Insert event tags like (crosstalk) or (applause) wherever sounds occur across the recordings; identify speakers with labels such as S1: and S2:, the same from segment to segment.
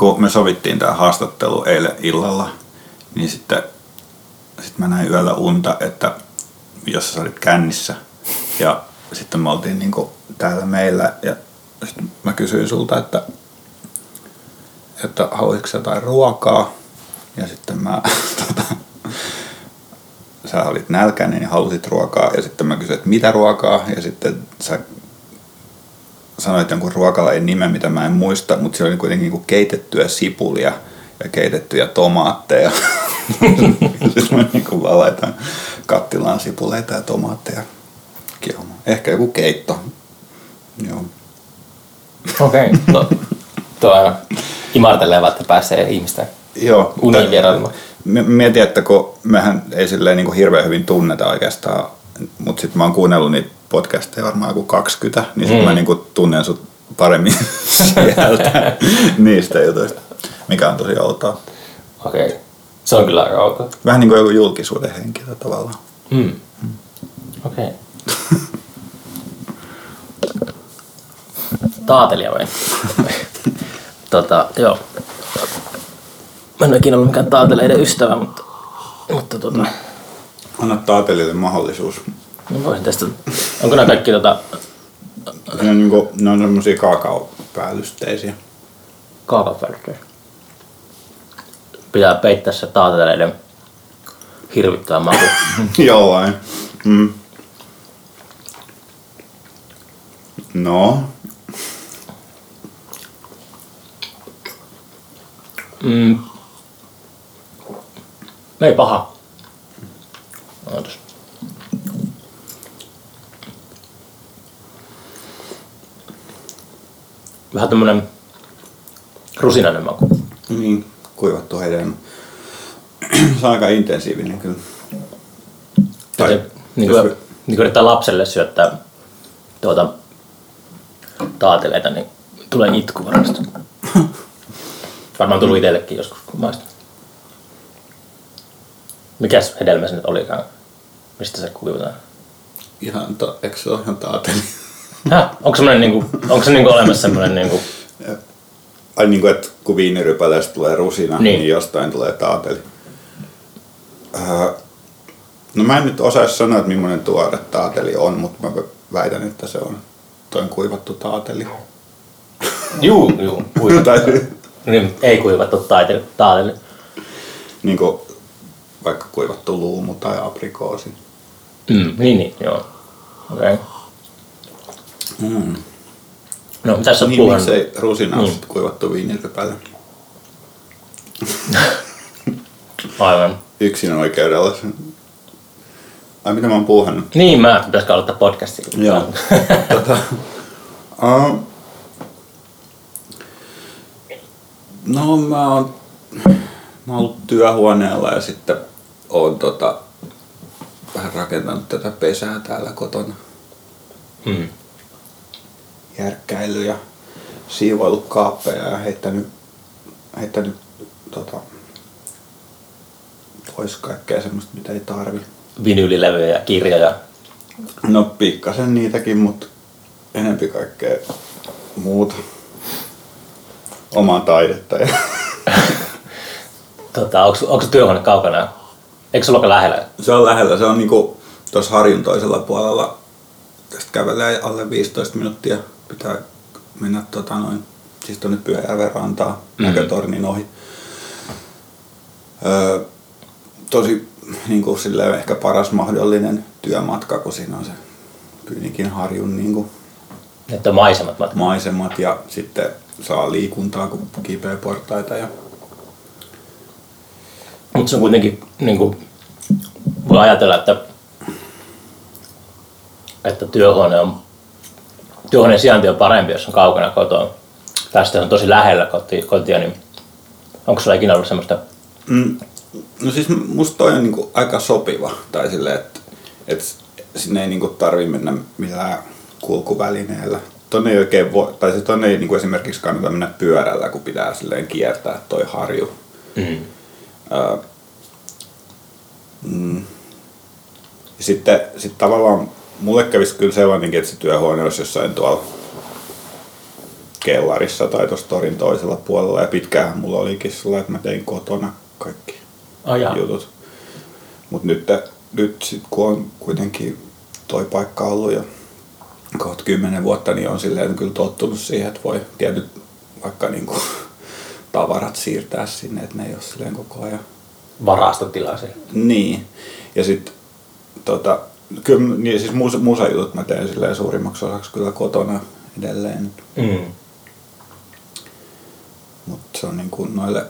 S1: kun me sovittiin tämä haastattelu eilen illalla, niin sitten sit mä näin yöllä unta, että jos sä olit kännissä. Ja sitten me oltiin niinku täällä meillä ja sitten mä kysyin sulta, että, että haluaisitko jotain ruokaa? Ja sitten mä (laughs) tota, sä olit nälkäinen ja halusit ruokaa. Ja sitten mä kysyin, että mitä ruokaa? Ja sitten sä sanoit jonkun ruokalajin nimen, mitä mä en muista, mutta se oli kuitenkin niin keitettyä sipulia ja keitettyjä tomaatteja. (laughs) sitten mä niin vaan laitan kattilaan sipuleita ja tomaatteja kiehumaan. Ehkä joku keitto. Joo.
S2: Okei, okay. no, tuo aina imarteleva, että pääsee ihmisten
S1: Joo,
S2: uniin vierailemaan.
S1: Mietin, että kun mehän ei silleen niin kuin hirveän hyvin tunneta oikeastaan, mutta sitten mä oon kuunnellut niitä podcasteja varmaan joku 20, niin sitten mm. mä niin kuin tunnen sut paremmin (laughs) sieltä (laughs) niistä jutuista, mikä on tosi outoa.
S2: Okei, okay. se on kyllä aika outoa.
S1: Vähän niin kuin joku julkisuuden henkilö tavallaan.
S2: Mm. Mm. Okei. Okay. (laughs) Taatelia vai? tota, joo. Mä en ole ikinä ollut mikään taateleiden ystävä, mutta, mutta tota...
S1: Anna taatelille mahdollisuus.
S2: No voisin tästä. Onko nämä kaikki tota...
S1: Ne on, niinku, ne on semmosia kaakaopäällysteisiä.
S2: Kaakaopäällysteisiä. Pitää peittää se taateleiden hirvittävä maku. (laughs)
S1: Jollain. Mm. No.
S2: Mm. Ei paha. Ootas. Vähän tämmönen rusinainen maku.
S1: Niin, kuivattu hedelmä. Se on aika intensiivinen kyllä.
S2: Tai, se, niin kuin, niin kuin että lapselle syöttää tuota, taateleita, niin tulee itku varmasti. Varmaan tullut itsellekin joskus, kun maistan. Mikäs hedelmä se nyt olikaan? Mistä se kuivataan?
S1: Ihan, to, eikö se ole ihan taateli?
S2: Häh? Onko, semmoinen, niinku, onko se niinku olemassa semmoinen... Niinku... (laughs)
S1: Ai niin kuin, että kun viinirypäleestä tulee rusina, niin. niin jostain tulee taateli. Uh, no mä en nyt osaisi sanoa, että millainen tuore taateli on, mutta mä väitän, että se on toin kuivattu taateli. (laughs)
S2: Juu, juu. Kuivattu. niin, ei kuivattu taateli. taateli.
S1: Niin kuin vaikka kuivattu luumu tai aprikoosi.
S2: Mm, niin, niin, joo. Okei. Okay.
S1: Mm.
S2: No, mitä sä
S1: niin, miksei rusina niin. kuivattu viinirypäle? (laughs)
S2: Aivan.
S1: Yksin oikeudella. Ai mitä mä oon puuhannut?
S2: Niin, mä pitäisikö aloittaa podcastin.
S1: Joo. (laughs) tota, uh, no mä oon, mä oon ollut työhuoneella ja sitten oon tota, vähän rakentanut tätä pesää täällä kotona.
S2: Mm.
S1: Järkkäily ja siivoillut kaappeja ja heittänyt, heittänyt tota, pois kaikkea semmoista, mitä ei tarvi.
S2: Vinyylilevyjä ja kirjoja.
S1: No pikkasen niitäkin, mutta enempi kaikkea muuta. Omaa taidetta. Ja (laughs)
S2: tota, onko, onko työhuone kaukana? Eikö se ole lähellä?
S1: Se on lähellä. Se on niinku tuossa Harjun toisella puolella. Tästä kävelee alle 15 minuuttia. Pitää mennä tota noin, siis tuonne Pyhäjärven rantaan mm-hmm. näkötornin ohi. Öö, tosi niin kuin silleen, ehkä paras mahdollinen työmatka, kun siinä on se Pyynikin harjun niin kuin,
S2: että maisemat.
S1: Maisemat ja sitten saa liikuntaa, kun kipeä portaita. Ja...
S2: Mutta se on kuitenkin, niin kuin, voi ajatella, että, että työhuone on, työhuoneen sijainti on parempi, jos on kaukana kotoa. Tästä on tosi lähellä kotia, niin onko sulla ikinä ollut semmoista
S1: mm, No siis musta toi on niinku aika sopiva, tai silleen, että et sinne ei niinku tarvi mennä millään kulkuvälineellä. Tonne ei oikein voi, tai siis tonne ei niinku esimerkiksi kannata mennä pyörällä, kun pitää silleen kiertää toi harju.
S2: Mm.
S1: Uh, mm. Ja sitten sit tavallaan mulle kävisi kyllä sellainenkin, että se työhuone olisi jossain tuolla kellarissa tai tuossa torin toisella puolella. Ja pitkään mulla olikin sillä, että mä tein kotona kaikki
S2: Oh,
S1: jutut. Mutta nyt, nyt sit, kun on kuitenkin toi paikka ollut jo kohta kymmenen vuotta, niin on silleen kyllä tottunut siihen, että voi tietyt vaikka niinku, tavarat siirtää sinne, että ne ei ole silleen koko ajan.
S2: Varastotila siellä.
S1: Niin. Ja sitten tota, kyllä, niin siis musa, musajutut mä teen silleen suurimmaksi osaksi kyllä kotona edelleen.
S2: Mm.
S1: Mutta se on niin kuin noille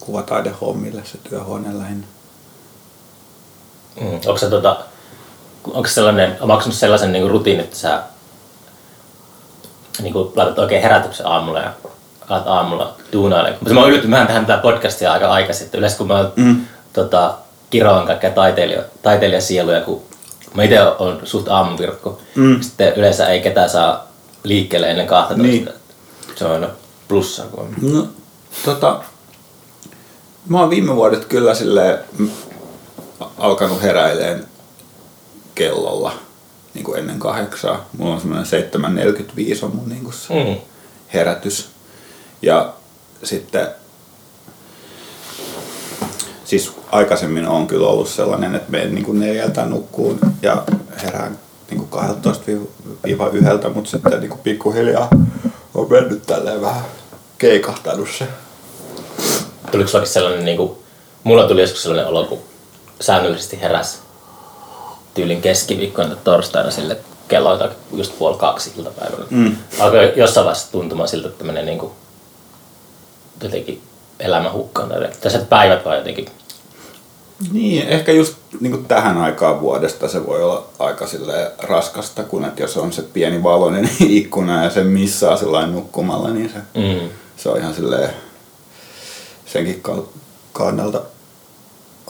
S1: kuvataidehommille se työhuone lähinnä.
S2: Mm. Onko se tota, onko se sellainen, on maksanut sellaisen niin rutiinin, että sä niin kuin laitat oikein herätyksen aamulla ja alat aamulla duunailemaan. Mutta mä oon yllättynyt, mä tähän tätä podcastia aika aikaisin, että yleensä kun mä mm. tota, kiroan kaikkea taiteilija, taiteilijasieluja, kun mä itse on suht aamuvirkko, mm. sitten yleensä ei ketään saa liikkeelle ennen 12.
S1: Niin.
S2: Se on aina plussa. Kun.
S1: No, tota, mä oon viime vuodet kyllä silleen mm, alkanut heräileen kellolla niin kuin ennen kahdeksaa. Mulla on semmoinen 7.45 on mun niin kuin se
S2: Mm.
S1: herätys. Ja sitten siis aikaisemmin on kyllä ollut sellainen, että menen niin neljältä nukkuun ja herään niin kuin 12-1, mutta sitten niin kuin pikkuhiljaa on mennyt tälleen vähän keikahtanut se.
S2: Tuliko sullakin sellainen, niin kuin, mulla tuli joskus sellainen olo, kun säännöllisesti heräs tyylin keskiviikkona tai torstaina sille kello just puoli kaksi iltapäivällä.
S1: Mm.
S2: Alkoi jossain vaiheessa tuntumaan siltä, että menee niin kuin, jotenkin elämä hukkaan. Tässä päivät vaan jotenkin.
S1: Niin, ehkä just niin kuin tähän aikaan vuodesta se voi olla aika raskasta, kun että jos on se pieni valoinen (laughs) ikkuna ja sen missaa sellainen nukkumalla, niin se,
S2: Mm.
S1: se on ihan silleen senkin kannalta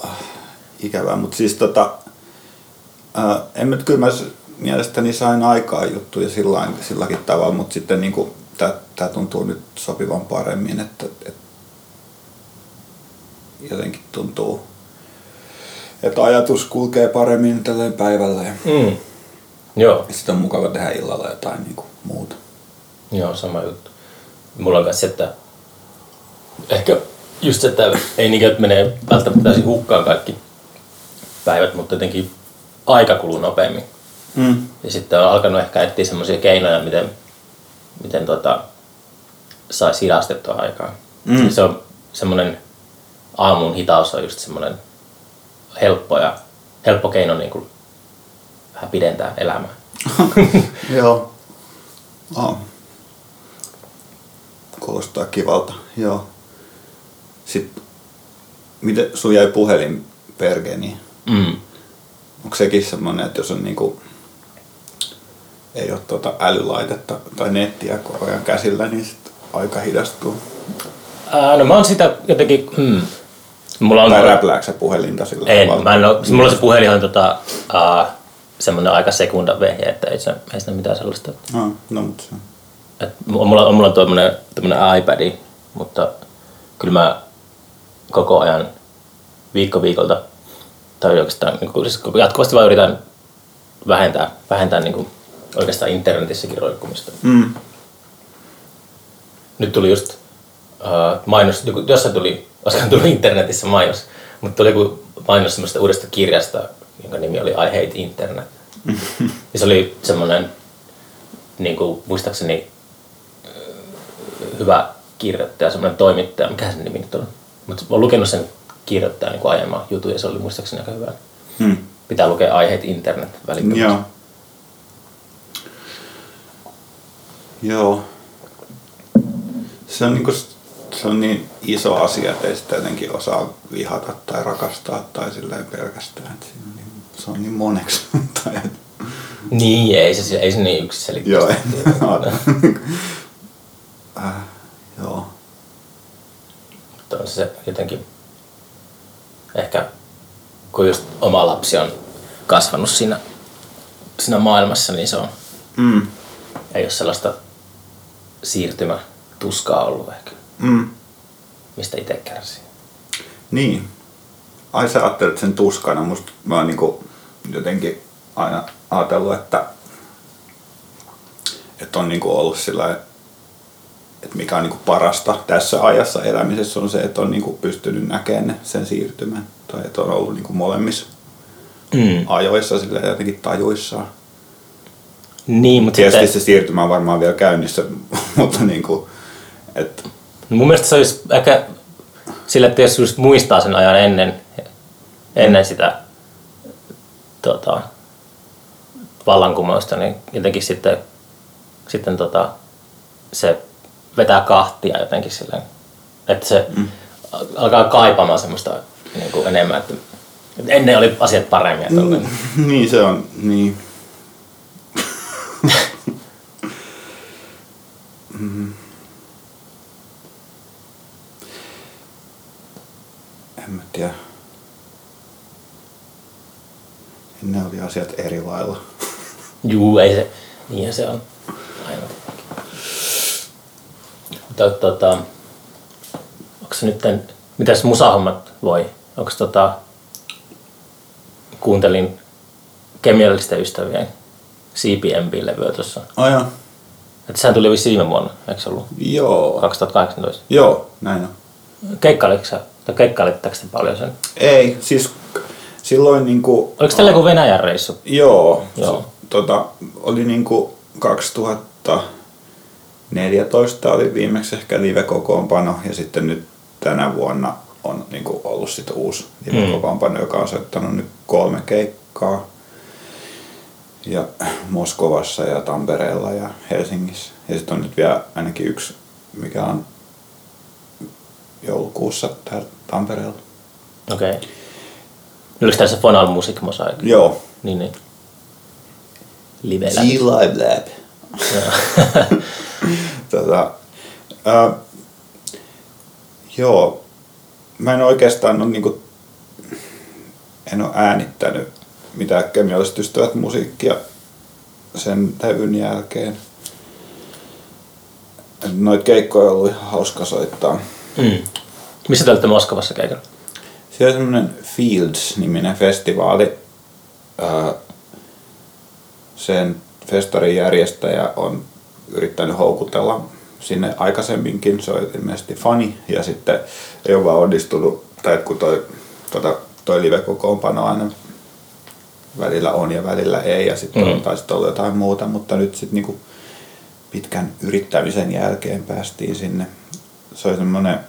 S1: äh, ikävää. Mutta siis tota, äh, en mä, kyllä mä mielestäni sain aikaa juttuja sillain, silläkin tavalla, mutta sitten niinku, tämä tuntuu nyt sopivan paremmin, että, että jotenkin tuntuu, että ajatus kulkee paremmin tällä päivällä ja
S2: Mm. Joo,
S1: sitten on mukava tehdä illalla jotain niinku muuta.
S2: joo, sama juttu. Mulla on se, että ehkä just se, että ei niinkään että menee välttämättä täysin hukkaan kaikki päivät, mutta jotenkin aika kuluu nopeammin.
S1: Mm.
S2: Ja sitten on alkanut ehkä etsiä semmoisia keinoja, miten, miten tota, saisi hidastettua aikaa.
S1: Mm.
S2: Se on semmoinen aamun hitaus on just semmoinen helppo, ja, helppo keino niin kuin vähän pidentää elämää. (laughs)
S1: Joo. Oh. Kuulostaa kivalta, joo. Sitten, miten sun jäi puhelin pergeni?
S2: Mm.
S1: Onko sekin semmoinen, että jos on niinku, ei ole tuota älylaitetta tai nettiä koko ajan käsillä, niin sit aika hidastuu.
S2: Ää, no mä oon sitä jotenkin... Hmm. Mulla on...
S1: Tai räplääkö sä puhelinta sillä
S2: En,
S1: tavalla?
S2: mä en oo, mulla se puhelin on tota, uh, semmoinen aika sekunda vehje, että ei se, ei siinä mitään sellaista.
S1: No, no mutta se.
S2: Et on mulla, on mulla tuommoinen, tuommoinen iPad, mutta kyllä mä koko ajan viikko viikolta, tai oikeastaan niin kuin, siis jatkuvasti vaan yritän vähentää, vähentää niin kuin, oikeastaan internetissäkin roikkumista.
S1: Mm.
S2: Nyt tuli just uh, mainos, jossain tuli, olisikohan tuli internetissä mainos, mutta tuli joku mainos semmoista uudesta kirjasta, jonka nimi oli I Hate Internet. (laughs) ja se oli semmoinen, niin kuin, muistaakseni, ö, hyvä kirjoittaja, semmoinen toimittaja, mikä sen nimi nyt on. Mutta olen lukenut sen kirjoittajan niin aiemman jutun ja se oli muistaakseni aika hyvä.
S1: Mm.
S2: Pitää lukea Hate Internet välittömästi.
S1: Joo. Joo. Se on, niinku, se on niin iso asia, että ei sitä jotenkin osaa vihata tai rakastaa tai silleen pelkästään. Siinä on niin, se on niin moneksi. (laughs)
S2: Niin, ei se, ei se niin yksiselitteistä.
S1: joo, (laughs) äh, joo.
S2: Mutta on se jotenkin ehkä kun just oma lapsi on kasvanut siinä, siinä maailmassa, niin se on,
S1: Mm.
S2: ei ole sellaista siirtymätuskaa ollut ehkä,
S1: Mm.
S2: mistä itse kärsii.
S1: Niin. Ai sä ajattelet sen tuskana. Musta mä oon niinku jotenkin aina ajatellut, että, että on niinku ollut sillä että mikä on niin kuin parasta tässä ajassa elämisessä on se, että on niin kuin pystynyt näkemään sen siirtymän. Tai että on ollut niin kuin molemmissa
S2: Mm.
S1: ajoissa sillä jotenkin tajuissaan.
S2: Niin, mutta
S1: Tietysti
S2: sitten,
S1: se siirtymä on varmaan vielä käynnissä, (laughs) mutta niin kuin, että
S2: mun mielestä se olisi ehkä sillä, että jos just muistaa sen ajan ennen, ennen sitä tota, vallankumousta, niin jotenkin sitten, sitten tota, se vetää kahtia jotenkin silleen, että se mm. alkaa kaipaamaan semmoista niin kuin enemmän, että, että ennen oli asiat paremmin. Oli, (laughs)
S1: niin se on, niin. Mm. en mä tiedä. Ennen oli asiat eri lailla. (laughs)
S2: Juu, ei se, niinhän se on aina. Mutta tota, onko se nyt, mitäs musahommat voi? Onko tota, kuuntelin kemiallisten ystävien CPMB-levyä tuossa.
S1: Oh, joo.
S2: Että sehän tuli vissiin viime vuonna, eikö se ollut?
S1: Joo.
S2: 2018.
S1: Joo, näin on.
S2: Keikkailiko sä, tai keikkailitteko te paljon sen?
S1: Ei, siis silloin niinku...
S2: Oliko teillä joku Venäjän reissu?
S1: Joo.
S2: Joo.
S1: Se, tota, oli niinku 2014 oli viimeksi ehkä live-kokoonpano ja sitten nyt tänä vuonna on niinku ollut sit uusi live-kokoonpano, joka on soittanut nyt kolme keikkaa. Ja Moskovassa ja Tampereella ja Helsingissä. Ja sitten on nyt vielä ainakin yksi, mikä on joulukuussa täällä Tampereella.
S2: Okei. Okay. Oliko tässä Fonal Music Mosaic?
S1: Joo.
S2: Niin, niin. Live
S1: G-Live Lab. (laughs) tota, ää, joo, mä en oikeastaan ole niinku, en ole äänittänyt mitään kemialliset ystävät musiikkia sen levyn jälkeen. Noit keikkoja on ollut ihan hauska soittaa.
S2: Mm. Missä te olette Moskovassa keikalla?
S1: Siellä on semmoinen Fields-niminen festivaali. Sen festarin järjestäjä on yrittänyt houkutella sinne aikaisemminkin. Se on ilmeisesti fani ja sitten ei ole vaan onnistunut, tai kun toi, tota, toi live-kokoonpano aina välillä on ja välillä ei ja sitten
S2: Mm.
S1: taisi olla jotain muuta, mutta nyt sitten niinku pitkän yrittämisen jälkeen päästiin sinne. Se oli semmoinen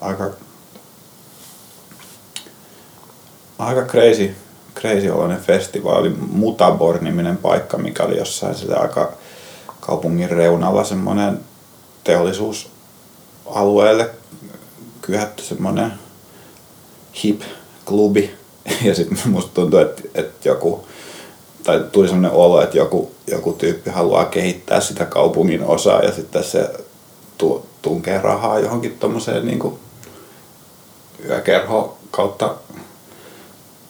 S1: aika aika crazy, crazy oloinen festivaali. Mutabor-niminen paikka, mikä oli jossain sillä aika kaupungin reunalla semmoinen teollisuusalueelle kyhätty semmoinen hip klubi. Ja sitten musta tuntuu, että, että joku, tai tuli semmoinen olo, että joku, joku tyyppi haluaa kehittää sitä kaupungin osaa ja sitten se tu, tunkee rahaa johonkin tommoseen niin yökerho kautta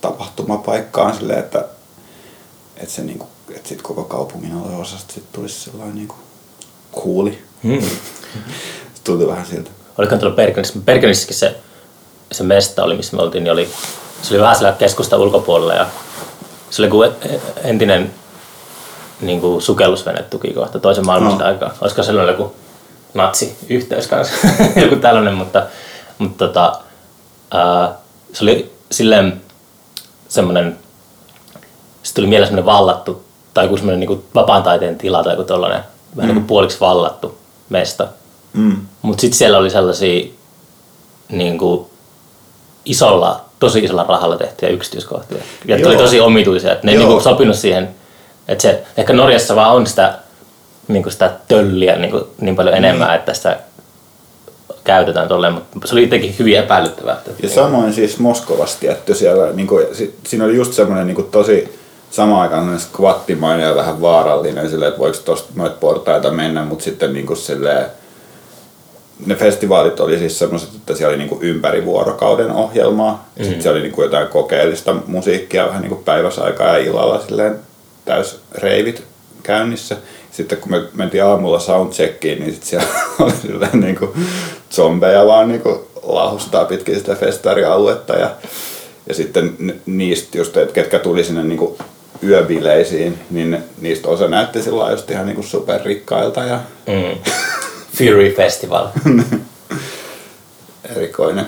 S1: tapahtumapaikkaan silleen, että, että, se niinku, että sit koko kaupungin osasta sit tulisi sellainen niinku kuuli. (laughs)
S2: Mm.
S1: Se tuntui vähän siltä.
S2: Olikohan tuolla Bergenissäkin, Bergenissäkin se, se mesta oli, missä me oltiin, niin oli, se oli vähän siellä keskusta ulkopuolella ja se oli kuin entinen niin kuin sukellusvene tukikohta toisen maailmansodan
S1: No.
S2: aikaa. Olisiko se ollut joku natsi-yhteys kanssa, (laughs) joku tällainen, mutta, mutta tota, ää, se oli silleen semmoinen, se tuli mieleen semmoinen vallattu, tai joku semmoinen niin vapaan taiteen tila tai joku tollainen, vähän mm. niin kuin puoliksi vallattu mesta.
S1: Mm.
S2: Mutta sitten siellä oli sellaisia niin kuin, isolla, tosi isolla rahalla tehtyjä yksityiskohtia. Ja
S1: Joo.
S2: oli tosi omituisia, että ne ei
S1: Joo.
S2: niin kuin, sopinut siihen, että se, ehkä Norjassa vaan on sitä, niin kuin sitä tölliä niin, kuin, niin paljon enemmän, että sitä käytetään tolleen, mutta se oli jotenkin hyvin epäilyttävää. Että,
S1: Ja samoin siis Moskovassa tietty siellä, niin kuin, si, siinä oli just semmoinen niin kuin tosi samaan aikaan skvattimainen ja vähän vaarallinen silleen, että voiko tuosta noita portaita mennä, mutta sitten niin kuin silleen, ne festivaalit oli siis semmoiset, että siellä oli niin kuin ympäri vuorokauden ohjelmaa. Ja sitten siellä oli niin kuin jotain kokeellista musiikkia vähän niin kuin päiväsaikaa ja illalla silleen täys reivit käynnissä. Sitten kun me mentiin aamulla soundcheckiin, niin sitten siellä (laughs) oli silleen niin kuin zombeja vaan niin kuin lahustaa pitkin sitä festarialuetta. Ja, ja sitten ni- niistä just, että ketkä tuli sinne niin kuin yöbileisiin, niin niistä osa näytti sillä just ihan niin kuin superrikkailta ja
S2: Mm. (laughs) Fury Festival. (laughs)
S1: Erikoinen.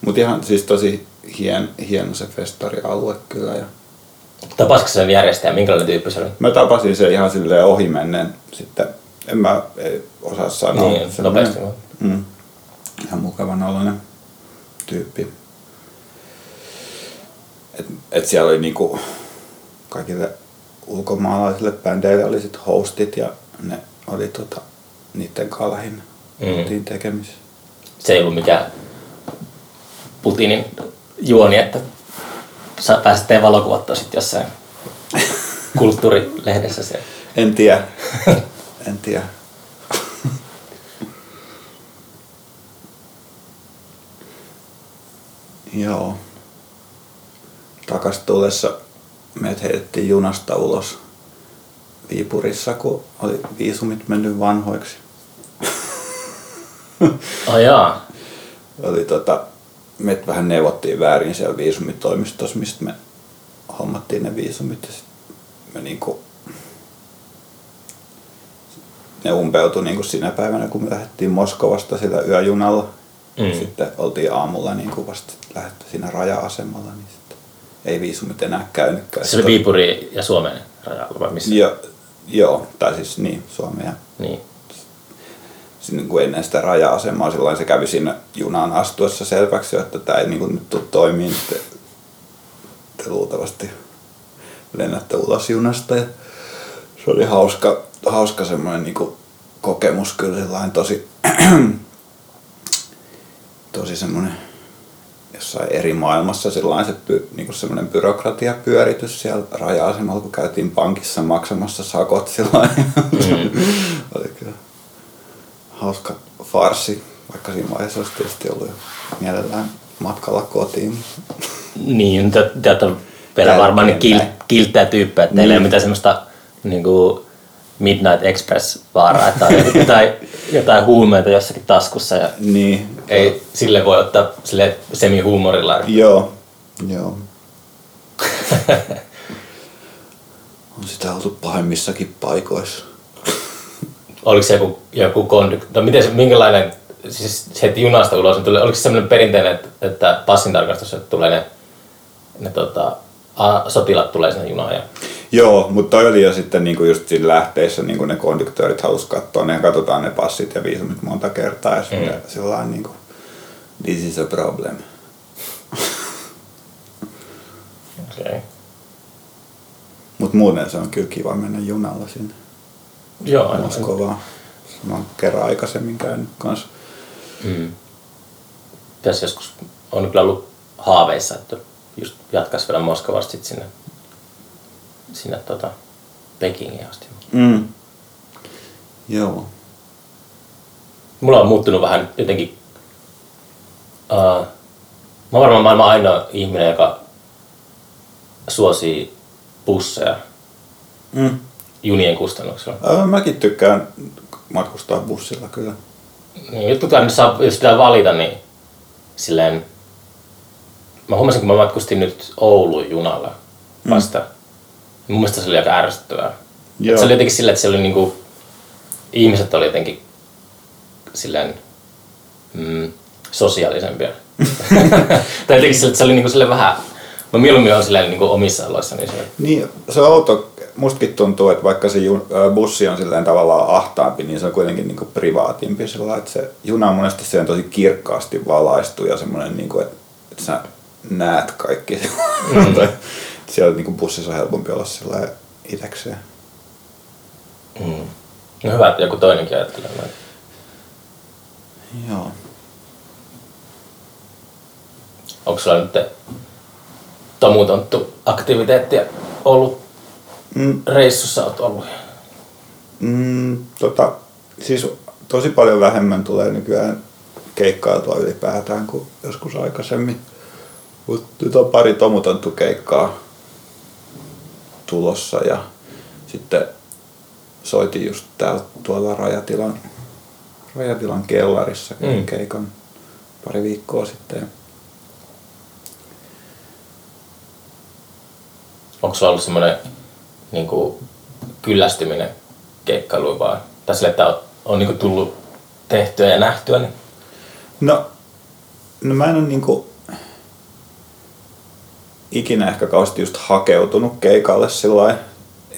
S1: Mutta ihan siis tosi hien, hieno se festarialue kyllä. Ja
S2: Tapasitko sen järjestäjä? Minkälainen tyyppi se oli?
S1: mä tapasin sen ihan silleen ohimennen sitten. En mä ei osaa sanoa.
S2: Niin, nopeasti vaan.
S1: Mm, ihan mukavan oloinen tyyppi. Et, et siellä oli niinku kaikille ulkomaalaisille bändeille oli sit hostit ja ne oli tota, niiden kanssa lähinnä
S2: Mm.
S1: oltiin tekemisissä.
S2: Se ei ollut mikään Putinin juoni, että sä pääsit tehdä valokuvattua sitten jossain (laughs) kulttuurilehdessä siellä.
S1: En tiedä. (laughs) en tiedä. (laughs) Joo. Takas tulessa meidät heitettiin junasta ulos Viipurissa, kun oli viisumit mennyt vanhoiksi.
S2: Oh jaa.
S1: Oli tota, me vähän neuvottiin väärin siellä viisumitoimistossa, mistä me hommattiin ne viisumit ja sit me niinku, ne umpeutui niinku sinä päivänä, kun me lähdettiin Moskovasta sillä yöjunalla.
S2: Mm.
S1: Sitten oltiin aamulla niinku vasta lähdetty siinä raja-asemalla, niin sitten ei viisumit enää käynytkään.
S2: Se oli Viipuri ja Suomen rajalla vai missä?
S1: Joo, joo, tai siis niin, Suomen ja
S2: Niin.
S1: Sinne, kun ennen sitä raja-asemaa silloin se kävi siinä junaan astuessa selväksi, että tämä ei niin nyt tule toimii, niin te, te luultavasti lennätte ulos junasta. Ja se oli hauska, hauska semmoinen niin kokemus kyllä sellainen tosi, (clears throat) tosi semmoinen jossain eri maailmassa sellainen se py, niin semmoinen byrokratiapyöritys siellä raja-asemalla, kun käytiin pankissa maksamassa sakot sellainen. Mm. (laughs) oli kyllä hauska farsi, vaikka siinä vaiheessa olisi tietysti ollut jo mielellään matkalla kotiin.
S2: Niin, olette vielä varmaan niin kil, kilttejä tyyppejä, että teillä ei ole
S1: Niin.
S2: mitään semmoista niin kuin Midnight Express-vaaraa, on (laughs) jotain, jotain huumeita jossakin taskussa ja
S1: Niin,
S2: ei sille voi ottaa sille semi-huumorilla.
S1: Joo, joo. (laughs) On sitä oltu pahemmissakin paikoissa.
S2: Oliko se joku, joku kondyk... No miten se, minkälainen, siis se heti junasta ulos, niin tuli, oliko se sellainen perinteinen, että, että passin tarkastus, että tulee ne, ne tota, a, sotilat tulee sinne junaan ja
S1: Joo, mutta toi oli jo sitten niinku just siinä lähteessä, niinku ne konduktöörit halus katsoa, ne katsotaan ne passit ja viisumit monta kertaa ja mm. sillä niinku, this is a problem. (laughs)
S2: okay.
S1: Mutta muuten se on kyllä kiva mennä junalla sinne
S2: Joo.
S1: Mä oon kerran aikaisemmin käynyt kanssa.
S2: Mm. Tässä joskus on kyllä ollut haaveissa, että just jatkaisi vielä Moskovasta sit sinne, sinne tota, Pekingiin asti.
S1: Mm. Joo.
S2: Mulla on muuttunut vähän jotenkin... Uh, mä oon varmaan maailman ainoa ihminen, joka suosii busseja
S1: Mm.
S2: Junien kustannuksella.
S1: Ää, mäkin tykkään matkustaa bussilla kyllä.
S2: Niin, jotkut aina saa, jos pitää valita, niin silleen... Mä huomasin, kun mä matkustin nyt Ouluun junalla vasta. Mm. Mun mielestä se oli aika ärsyttävää.
S1: Joo.
S2: Se oli jotenkin silleen, että se oli niinku... Ihmiset oli jotenkin silleen mm, sosiaalisempia. (laughs) tai jotenkin silleen, että se oli niinku silleen vähän... Mä mieluummin on silleen niinku omissa oloissa, niin se
S1: Niin, se on outo. Mustakin tuntuu, että vaikka se ju- ää, bussi on silleen tavallaan ahtaampi, niin se on kuitenkin niinku privaatimpi. Sillä että se juna on monesti se on tosi kirkkaasti valaistu ja semmoinen, niinku, että, että sä näet kaikki. Mm. (laughs) siellä niinku bussissa on helpompi olla sillä itekseen.
S2: Mm. No hyvä, että joku toinenkin ajattelee noin.
S1: Joo.
S2: Onko sulla nyt tomutonttu aktiviteettia ollut
S1: Mm,
S2: reissussa oot ollut?
S1: Mm, tota, siis tosi paljon vähemmän tulee nykyään keikkailtua ylipäätään kuin joskus aikaisemmin. Mutta nyt on pari tomutonttu keikkaa tulossa ja sitten soitin just täällä tuolla Rajatilan, Rajatilan kellarissa
S2: Mm.
S1: keikan pari viikkoa sitten.
S2: Onko sulla ollut semmoinen niin kyllästyminen keikkailuun vaan? Tai sille, että oot on niinku tullut tehtyä ja nähtyä, niin
S1: No, no mä en ole niinku ikinä ehkä kauheasti just hakeutunut keikalle sillä.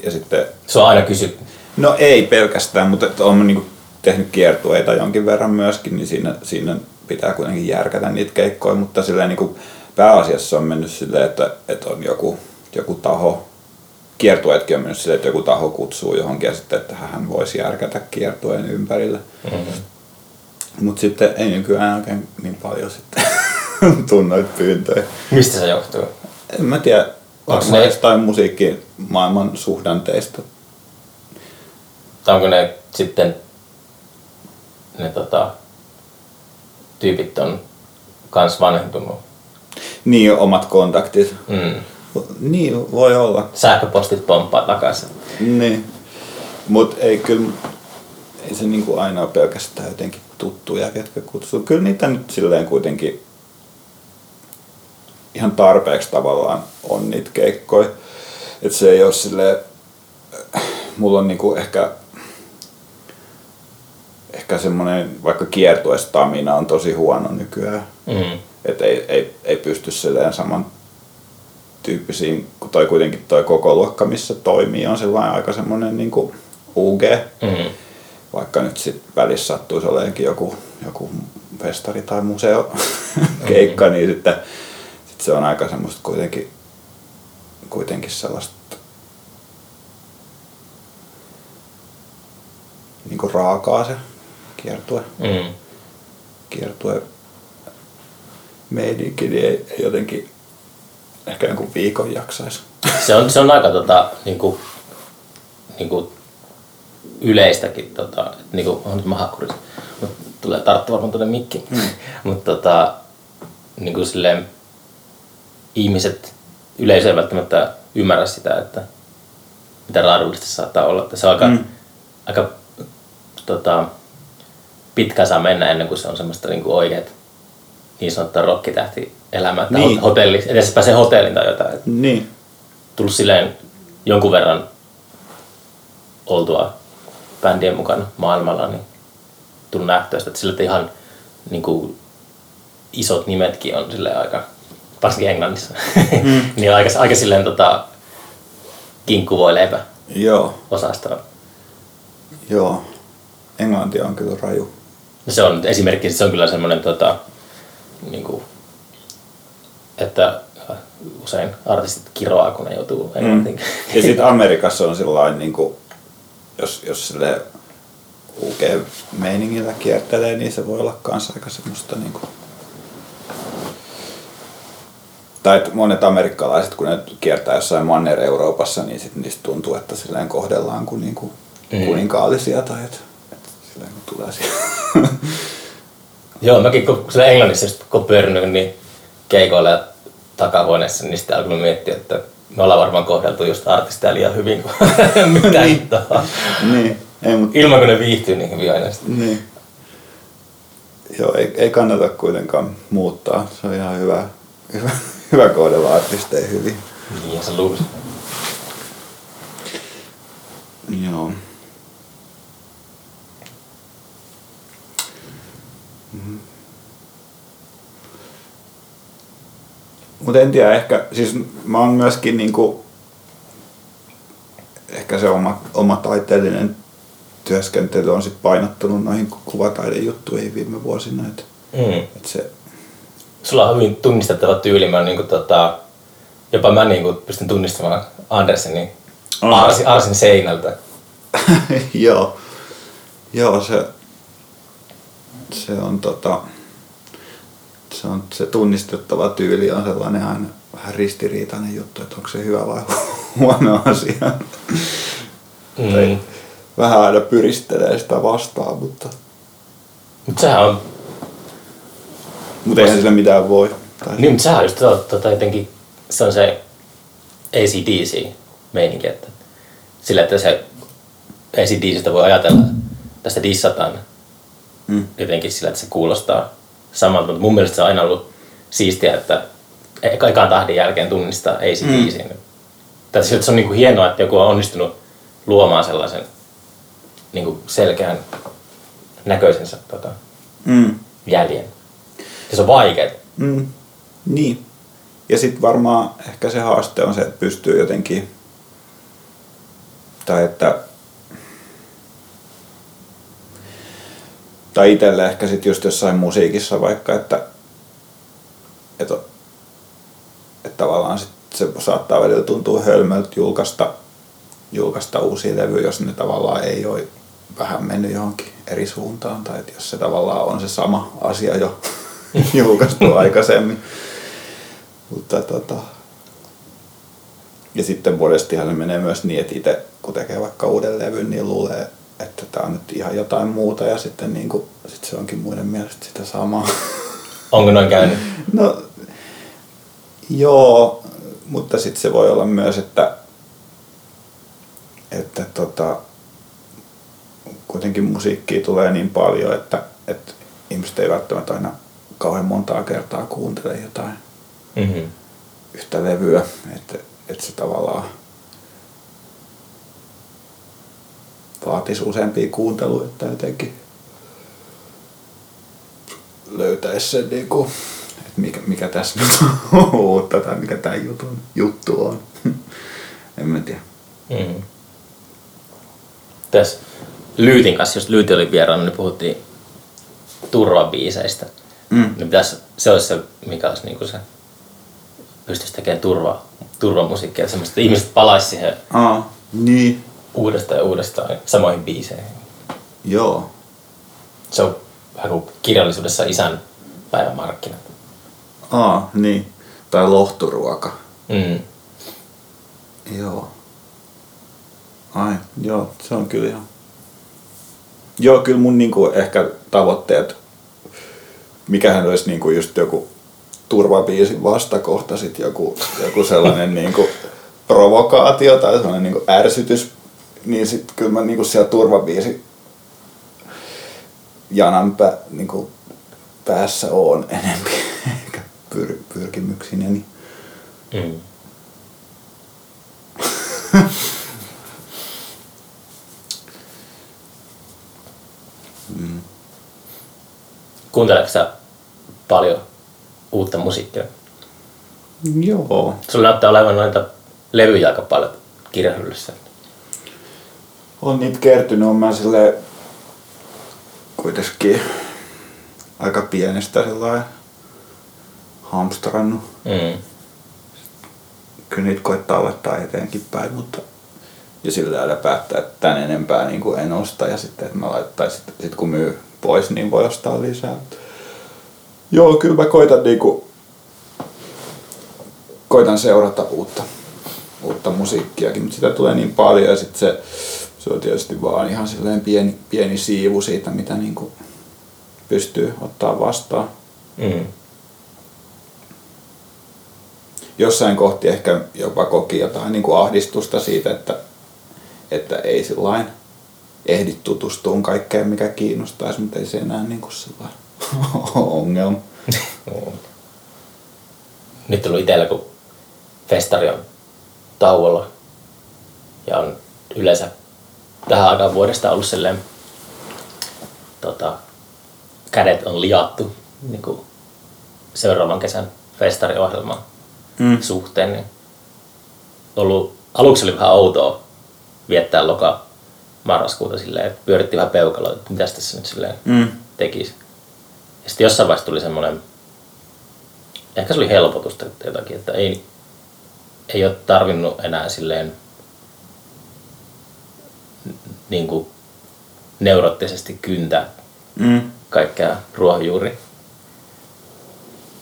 S1: Ja sitten,
S2: se on aina kysytty.
S1: no ei pelkästään, mutta että olen niinku tehnyt kiertueita jonkin verran myöskin, niin siinä, siinä pitää kuitenkin järkätä niitä keikkoja, mutta silleen niinku pääasiassa on mennyt silleen, että, että on joku, joku taho, kiertueetkin on mennyt silleen, että joku taho kutsuu johonkin ja sitten, että hän voisi järkätä kiertueen ympärillä.
S2: Mm-hmm.
S1: Mutta sitten ei nykyään oikein niin paljon sitten (laughs) tunnoit pyyntöjä.
S2: Mistä se johtuu?
S1: En mä tiedä, varmaan
S2: ne-
S1: jostain musiikkimaailman suhdanteista.
S2: Tai onko ne sitten ne tota, tyypit on kans vanhentunut?
S1: Niin, omat kontaktit.
S2: Mm.
S1: Niin, voi olla.
S2: Sähköpostit pomppaa takaisin.
S1: Niin. Mutta ei kyllä, ei se niinku aina ole pelkästään jotenkin tuttuja, ketkä kutsuu. Kyllä niitä nyt silleen kuitenkin ihan tarpeeksi tavallaan on niitä keikkoja. Että se ei ole silleen, mulla on niinku ehkä ehkä semmoinen, vaikka kiertuestamina on tosi huono nykyään.
S2: Mm.
S1: Että ei, ei, ei pysty silleen saman tyyppisiin, kun toi kuitenkin toi koko luokka, missä toimii, on sellainen aika semmoinen niin UG,
S2: Mm.
S1: vaikka nyt sit välissä sattuisi oleenkin joku, joku festari tai museo (laughs) keikka, niin sitten sit se on aika semmoista kuitenkin, kuitenkin sellaista niin kuin raakaa se kiertue,
S2: Mm.
S1: kiertue meidinkin, niin ei, ei jotenkin ehkä jonkun viikon jaksaisi.
S2: Se on, se on aika tota, niinku, niinku yleistäkin, tota, niinku, on nyt mahakuris, mut tulee tarttu varmaan tuonne mikki. Mm. (laughs) Mutta tota, niinku silleen, ihmiset yleisö ei välttämättä ymmärrä sitä, että mitä raadullisesti saattaa olla. Että se on aika,
S1: Mm.
S2: aika tota, pitkä saa mennä ennen kuin se on semmoista niinku oikeet niin sanottua rokkitähti elämää, että
S1: Niin.
S2: hotelli, edes pääsee hotelliin tai jotain.
S1: Niin,
S2: tullut silleen jonkun verran oltua bändien mukana maailmalla, niin tullut nähtyä sitä, että sillä että ihan niin kuin, isot nimetkin on silleen aika, varsinkin Englannissa, mm. (laughs) niin on aika, aika silleen tota, kinkku voi leipä
S1: joo,
S2: osastoa.
S1: joo. Englanti on kyllä raju.
S2: No se on esimerkki, se on kyllä semmoinen, tota, niin kuin, että usein artistit kiroaa, kun ne joutuu englantiin.
S1: Ja sitten Amerikassa on sellainen, niin kuin, jos, jos sille UG-meiningillä kiertelee, niin se voi olla kanssa aika semmoista niin kuin, tai että monet amerikkalaiset, kun ne kiertää jossain Manner-Euroopassa, niin sit niistä tuntuu, että silleen kohdellaan kuin, niin kuin
S2: Mm.
S1: kuninkaallisia tai että, että silleen kun tulee siellä.
S2: Joo, mäkin kun siellä Englannissa kun pyörinyt niin keikoilla ja takahuoneessa, niin sitten alkoi miettiä, että me ollaan varmaan kohdeltu just artisteja liian hyvin kuin (laughs) mitä hittoa.
S1: niin, ei, mutta
S2: Ilman kun ne viihtyy niin hyvin aina. Sitten.
S1: Niin. Joo, ei, ei kannata kuitenkaan muuttaa. Se on ihan hyvä, hyvä, hyvä kohdella artisteja hyvin.
S2: Niin, se luulisi.
S1: Joo. Mutta en tiedä, ehkä, siis mä oon myöskin niinku, ehkä se oma, oma taiteellinen työskentely on sit painottunut noihin kuvataidejuttuihin viime vuosina. Että
S2: Mm.
S1: et se,
S2: Sulla on hyvin tunnistettava tyyli. Mä niin kuin, tota, jopa mä niin kuin, pystyn tunnistamaan Andersenin
S1: On.
S2: Arsin, Arsin seinältä. (laughs)
S1: joo, joo se, se on tota, se on se tunnistettava tyyli on sellainen aina vähän ristiriitainen juttu, että onko se hyvä vai (laughs) huono asia. Tai
S2: Mm.
S1: vähän aina pyristelee sitä vastaan, mutta,
S2: Mutta sehän on,
S1: mutta eihän sillä mitään voi. Tai,
S2: niin, mutta sehän on just tota, tota, jotenkin, se on se ACDC-meininki, että sillä, että se ACDCstä voi ajatella, että tästä dissataan
S1: mm,
S2: jotenkin sillä, että se kuulostaa samalta, mutta mun mielestä se on aina ollut siistiä, että ekan tahdin jälkeen tunnistaa ACDC. Mm. Tai se, että se on niin kuin hienoa, että joku on onnistunut luomaan sellaisen niin kuin selkeän näköisensä tota,
S1: Mm.
S2: jäljen. Ja se on vaikeaa.
S1: Mm. Niin. Ja sitten varmaan ehkä se haaste on se, että pystyy jotenkin, tai että tai itselle ehkä sitten just jossain musiikissa vaikka, että, että, että tavallaan sit se saattaa välillä tuntua hölmöltä julkaista, julkaista uusia levyjä, jos ne tavallaan ei ole vähän mennyt johonkin eri suuntaan, tai että jos se tavallaan on se sama asia jo (laughs) julkaistu aikaisemmin. Mutta tota, ja sitten monestihan se menee myös niin, että itse kun tekee vaikka uuden levyn, niin luulee, että tämä on nyt ihan jotain muuta ja sitten niin kuin, sit se onkin muiden mielestä sitä samaa.
S2: Onko noin käynyt? (laughs)
S1: No joo, mutta sitten se voi olla myös, että, että tota, kuitenkin musiikkia tulee niin paljon, että, että ihmiset ei välttämättä aina kauhean montaa kertaa kuuntele jotain
S2: Mm-hmm.
S1: yhtä levyä, että, että se tavallaan vaatisi useampia kuunteluja, että jotenkin löytäisi sen niin kuin, että mikä, mikä tässä nyt on uutta tai mikä tämä jutun, juttu on. (laughs) en mä tiedä.
S2: Mm. Tässä Lyytin kanssa, jos Lyyti oli vieraana, niin puhuttiin turvabiiseistä.
S1: Mm.
S2: Niin pitäisi, se olisi se, mikä olisi niin kuin se, pystyisi tekemään turva, turvamusiikkia, semmoista, että ihmiset palaisi siihen
S1: Aa, niin,
S2: uudestaan ja uudestaan samoihin biiseihin.
S1: joo.
S2: Se on vähän kuin kirjallisuudessa isän päivämarkkinat.
S1: Aa, niin. Tai lohturuoka.
S2: Mm.
S1: Joo. Ai, joo, se on kyllä ihan... Joo, kyllä mun niinku ehkä tavoitteet, mikähän olisi niinku just joku turvabiisin vastakohta, sit joku, joku sellainen (laughs) niinku provokaatio tai sellainen niinku ärsytys, niin sit kyllä mä niinku siellä turvabiisi janan pä, niinku päässä on (laughs) enemmän ehkä pyr, pyrkimyksineni.
S2: Mm.
S1: Mm.
S2: Kuunteleeko sä paljon uutta musiikkia?
S1: Joo.
S2: Sulla näyttää olevan noita levyjä aika paljon kirjahyllyssä.
S1: On niitä kertynyt, on mä sille kuitenkin aika pienestä sellainen hamstrannut.
S2: Mm.
S1: Kyllä niitä koittaa laittaa eteenkin päin, mutta ja sillä lailla päättää, että tän enempää niin kuin en osta ja sitten, että mä laittaisin, sit kun myy pois, niin voi ostaa lisää. Joo, kyllä mä koitan niinku, koitan seurata uutta, uutta musiikkiakin, mutta sitä tulee niin paljon ja sitten se, se on tietysti vaan ihan silleen pieni, pieni siivu siitä, mitä niinku pystyy ottaa vastaan.
S2: Mm.
S1: Jossain kohti ehkä jopa koki jotain niin kuin ahdistusta siitä, että, että ei sillain ehdi tutustumaan kaikkeen, mikä kiinnostaisi, mutta ei se enää niin kuin sellainen (laughs) ongelma.
S2: Nyt on itsellä, kun festari on tauolla ja on yleensä tähän aikaan vuodesta ollut silleen, tota, kädet on liattu niin kuin seuraavan kesän festariohjelman
S1: Mm.
S2: suhteen, niin ollut, aluksi oli vähän outoa viettää loka marraskuuta silleen, että pyöritti vähän peukaloa, että mitäs tässä nyt silleen
S1: Mm.
S2: tekisi. Ja sitten jossain vaiheessa tuli semmoinen, ehkä se oli helpotusta jotakin, että ei, ei ole tarvinnut enää silleen niin kuin neuroottisesti kyntää
S1: Mm.
S2: kaikkea ruohonjuuri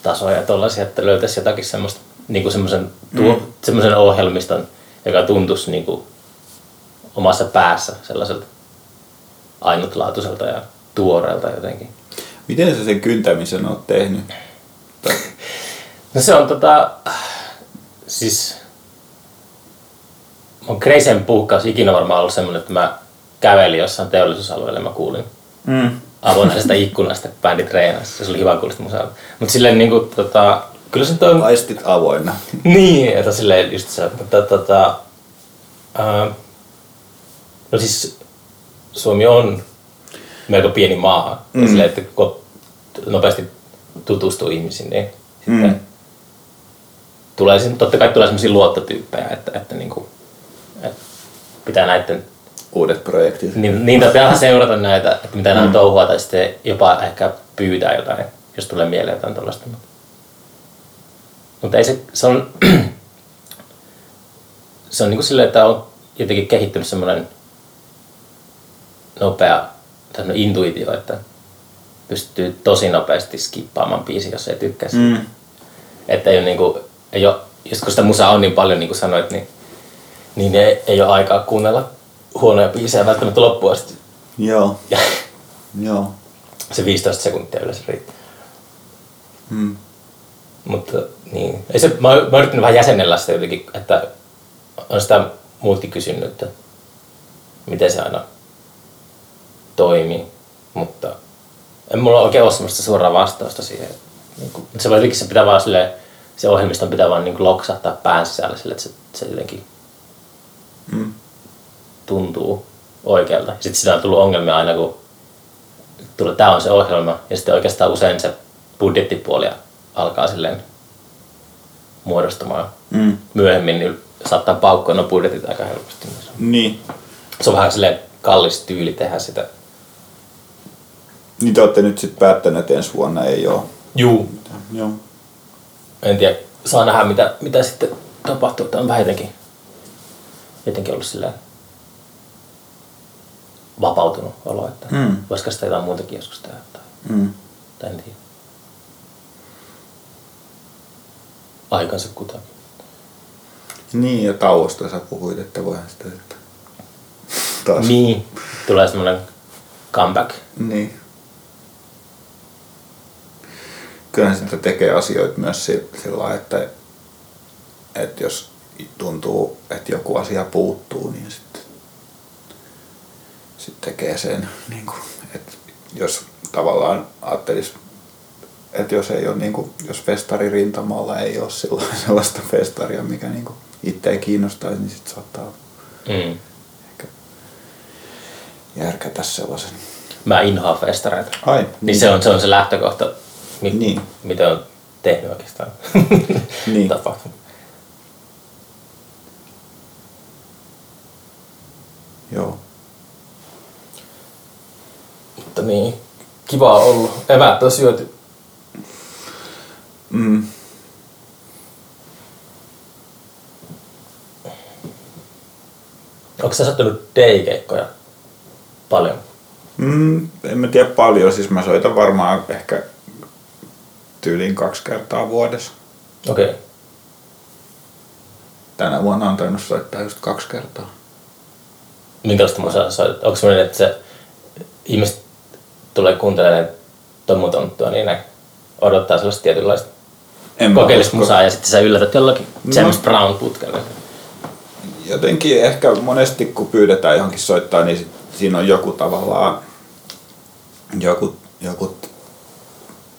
S2: tasoja ja tollaisia, että löytäisi jotakin semmoista, niin kuin semmoisen, tuo,
S1: Mm.
S2: semmoisen ohjelmiston, joka tuntuisi niin kuin omassa päässä sellaiselta ainutlaatuiselta ja tuoreelta jotenkin.
S1: Miten sä sen kyntämisen oot tehnyt? (laughs)
S2: No se on tota, siis mun kreisen puhkaus ikinä varmaan ollut semmoinen, että mä kävelin jossain teollisuusalueella mä kuulin
S1: Mm.
S2: avonaisesta ikkunasta, kun bändi treenasi. Se oli hyvä kuulosta musaa. Mutta silleen niinku tota, kyllä se on...
S1: Aistit avoinna. (laughs)
S2: Niin, että silleen just se, mutta tota... Ää, no siis Suomi on melko pieni maa. Mm. Ja silleen, että kun nopeasti tutustuu ihmisiin, niin sitten
S1: Mm.
S2: tulee, totta kai tulee sellaisia luottotyyppejä, että, että, niinku, että pitää näiden,
S1: Uudet projektit.
S2: niin, niin pitää seurata näitä, että mitä nämä touhua tai sitten jopa ehkä pyytää jotain, jos tulee mieleen jotain tuollaista. Mutta, mutta ei se, se on, (clears throat) se on niin kuin silleen, että on jotenkin kehittynyt semmoinen nopea tämmöinen intuitio, että pystyy tosi nopeasti skippaamaan biisi, jos ei tykkää siitä.
S1: Mm.
S2: Että ei ole niinku, ei ole, just kun sitä musaa on niin paljon, niin kuin sanoit, niin, niin ei, ei ole aikaa kuunnella huonoja biisejä välttämättä loppuun asti.
S1: Joo,
S2: Ja
S1: joo.
S2: se 15 sekuntia yleensä riittää.
S1: Mm.
S2: Mutta niin, ei se, mä, mä oon yrittänyt vähän jäsennellä sitä jotenkin, että on sitä muutkin kysynyt, että miten se aina toimii, mutta en mulla oikein ole semmoista suoraa vastausta siihen. Niin kuin, se voi jotenkin se pitää vaan silleen, se ohjelmiston pitää vaan niin loksahtaa pään sisällä sille, että se, se jotenkin
S1: Mm.
S2: Tuntuu oikealta. Sitten siinä on tullut ongelmia aina, kun tulee, tämä on se ohjelma, ja sitten oikeastaan usein se budjettipuoli alkaa silleen muodostumaan.
S1: Mm.
S2: Myöhemmin niin saattaa paukkoa no budjetit aika helposti.
S1: Niin.
S2: Se on vähän silleen kallis tyyli tehdä sitä.
S1: Niin te olette nyt sitten päättäneet, että ensi vuonna ei ole.
S2: Juu.
S1: Joo.
S2: En tiedä, saa nähdä mitä, mitä sitten tapahtuu. Tämä on vähän jotenkin, jotenkin ollut silleen vapautunut olo, että
S1: Mm.
S2: voisiko sitä jotain muutakin joskus tehdä. Tai,
S1: Mm.
S2: tai en tiedä. Aikansa kutakin.
S1: Niin, ja tauosta sä puhuit, että voihan sitä että taas.
S2: Niin, tulee semmoinen comeback.
S1: niin. Kyllähän sitä tekee asioita myös si- sillä lailla, että, että jos tuntuu, että joku asia puuttuu, niin sitten sit tekee sen. Niin kuin, että jos tavallaan ajattelisi, että jos ei ole, niin kuin, jos festari rintamalla ei ole sillä- (laughs) sellaista festaria, mikä niin kuin itse ei kiinnostaisi, niin sitten saattaa
S2: Mm.
S1: ehkä järkätä sellaisen.
S2: Mä inhoan festareita.
S1: Ai,
S2: Niin se on se, on se lähtökohta, mi-
S1: Niin.
S2: mitä on tehnyt oikeastaan. (laughs)
S1: Niin.
S2: Tapahtunut.
S1: Joo.
S2: Mutta niin, kiva on ollut. Eväät on syöty.
S1: Mm.
S2: Onko sä sattunut day-keikkoja paljon?
S1: Mm, en mä tiedä paljon, siis mä soitan varmaan ehkä tyyliin kaksi kertaa vuodessa.
S2: Okei. Okay.
S1: Tänä vuonna on tainnut soittaa just kaksi kertaa.
S2: Minkälaista musaa sä soitat? Onko semmoinen, että se ihmiset tulee kuuntelemaan Tommu Tonttua, niin ne odottaa sellaista tietynlaista
S1: En
S2: kokeellista musaa ja sitten sä yllätät jollakin
S1: No.
S2: James Brown putkelle.
S1: Jotenkin ehkä monesti kun pyydetään johonkin soittaa, niin siinä on joku tavallaan joku, joku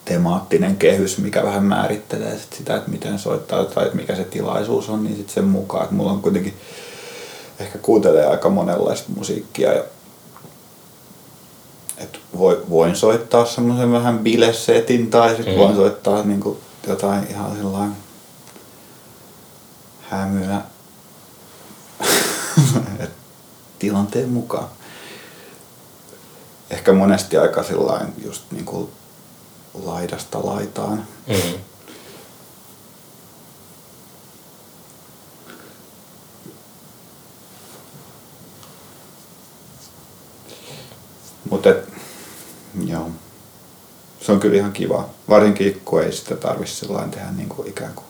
S1: temaattinen kehys, mikä vähän määrittelee sit sitä, että miten soittaa tai että mikä se tilaisuus on, niin sit sen mukaan. Että mulla on kuitenkin ehkä kuuntelee aika monenlaista musiikkia ja et voi, voin soittaa semmoisen vähän bilesetin tai sitten
S2: Mm.
S1: voin soittaa niinku jotain ihan sellainen hämyä (laughs) tilanteen mukaan. Ehkä monesti aika sillain just niinku laidasta laitaan.
S2: Mm.
S1: Mutta se on kyllä ihan kiva. Varsinkin kun ei sitä tarvitse tehdä niinku ikään kuin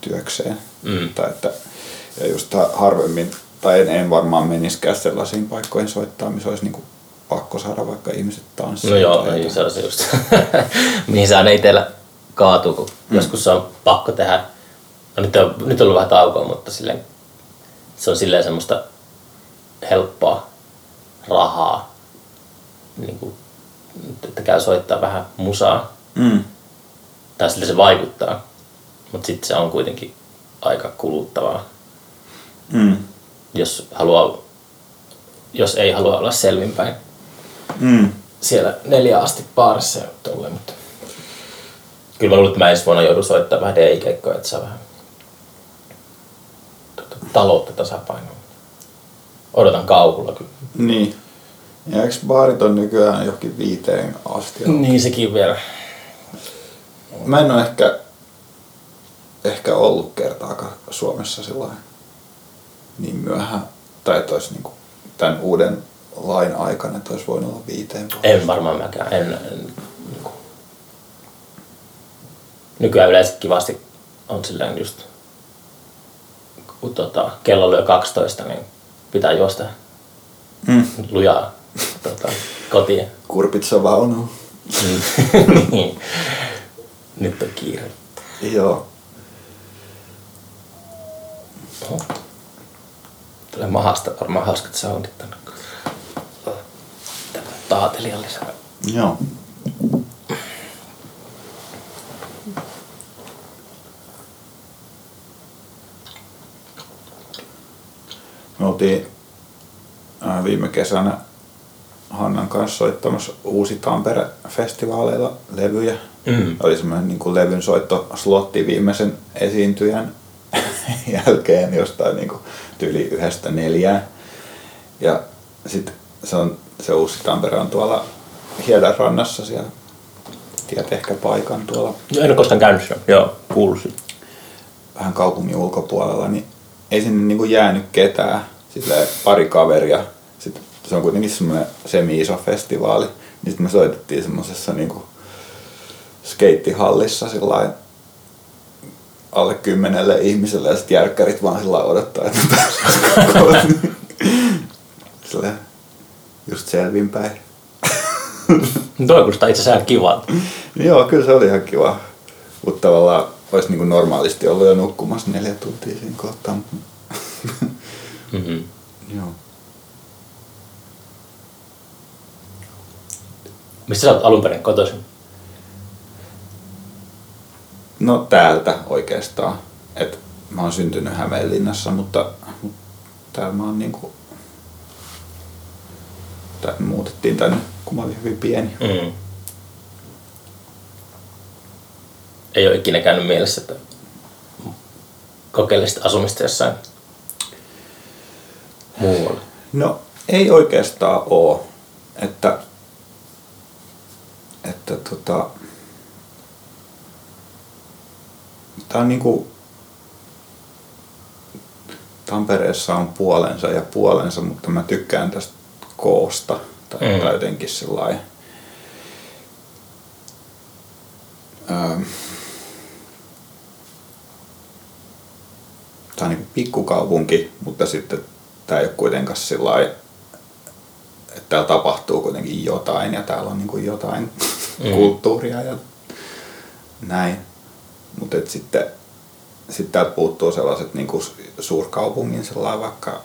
S1: työkseen.
S2: Mm.
S1: Tai että, ja just ha- harvemmin, tai en, en varmaan meniskään sellaisiin paikkoihin soittaa, missä olisi niinku pakko saada vaikka ihmiset tanssiin.
S2: No joo,
S1: tai
S2: ei, se on se just. (laughs) Mihin aina itsellä kaatuu, kun mm. joskus se on pakko tehdä. No nyt on, nyt on ollut vähän taukoa, mutta silleen, se on silleen semmoista helppoa rahaa. Niin kuin, että käy soittaa vähän musaa.
S1: Mm.
S2: Tai sille se vaikuttaa. Mutta sitten se on kuitenkin aika kuluttavaa.
S1: Mm.
S2: Jos haluaa jos ei halua olla selvinpäin
S1: Mm.
S2: siellä neljä asti baarissa ja tolleen, mutta kyllä mä luulen, että mä ensi vuonna joudun soittamaan vähän DJ-keikkoja, että saa vähän tota, taloutta tasapainoa. Odotan kauhulla kyllä.
S1: Niin. Ja eikö baarit on nykyään johonkin viiteen asti?
S2: Niin sekin vielä.
S1: Mä en ole ehkä, ehkä ollut kertaakaan Suomessa sillä niin myöhään. Tai että olisi niinku tämän uuden lain aikana, että olisi voinut olla viiteen.
S2: En varmaan mäkään. En, en, niin kuin. Nykyään yleensä kivasti on silleen just, kun tota, kello lyö 12, niin pitää juosta
S1: Mm.
S2: lujaa tota, kotiin.
S1: Kurpitsa vaunu. (laughs)
S2: niin. Nyt on kiire.
S1: Joo.
S2: Oho. Tulee mahasta varmaan hauskat soundit tänne. Tämä taatelia lisää.
S1: Joo. Me oltiin ää, viime kesänä Hannan kanssa soittamassa Uusi Tampere-festivaaleilla levyjä.
S2: Mm.
S1: Oli semmoinen niin levyn soitto slotti viimeisen esiintyjän (laughs) jälkeen jostain niin kuin tyyli yhdestä neljään. Ja sitten se, on, se Uusi Tampere on tuolla Hiedanrannassa siellä. Tiedät ehkä paikan tuolla
S2: Joo, en ole koskaan käynyt siellä. Joo, kuullut
S1: vähän kaupungin ulkopuolella, niin ei sinne niinku jäänyt ketään. Sitten pari kaveria. Sitten se on kuitenkin semmoinen semi-iso festivaali. Niin sitten me soitettiin semmoisessa niinku skeittihallissa sillain alle kymmenelle ihmiselle ja sitten järkkärit vaan sillä odottaa, että (laughs) Sillä just selvinpäin.
S2: Toi kuulostaa itse asiassa kivalta.
S1: Joo, kyllä se oli ihan kiva. Mutta tavallaan olisi niin normaalisti ollut jo nukkumassa neljä tuntia siinä kohtaa.
S2: Mm-hmm.
S1: Joo.
S2: Mistä sä oot alun perin kotoisin?
S1: No täältä oikeastaan. Et mä oon syntynyt Hämeenlinnassa, mutta, mutta täällä mä oon niinku... Tänne muutettiin tänne, kun mä olin hyvin pieni.
S2: Mm. Ei ole ikinä käynyt mielessä, että kokeilisit asumista jossain muualla.
S1: No ei oikeastaan oo. Että, että tota, tää on niinku, Tampereessa on puolensa ja puolensa, mutta mä tykkään tästä koosta tai,
S2: Mm.
S1: jotenkin sellainen. Ähm, tää on niinku pikkukaupunki, mutta sitten tää ei ole kuitenkaan sellainen, että täällä tapahtuu kuitenkin jotain ja täällä on niinku jotain
S2: Mm.
S1: kulttuuria ja näin. Mutta sitten sit täältä puuttuu sellaiset niinku suurkaupungin sellainen vaikka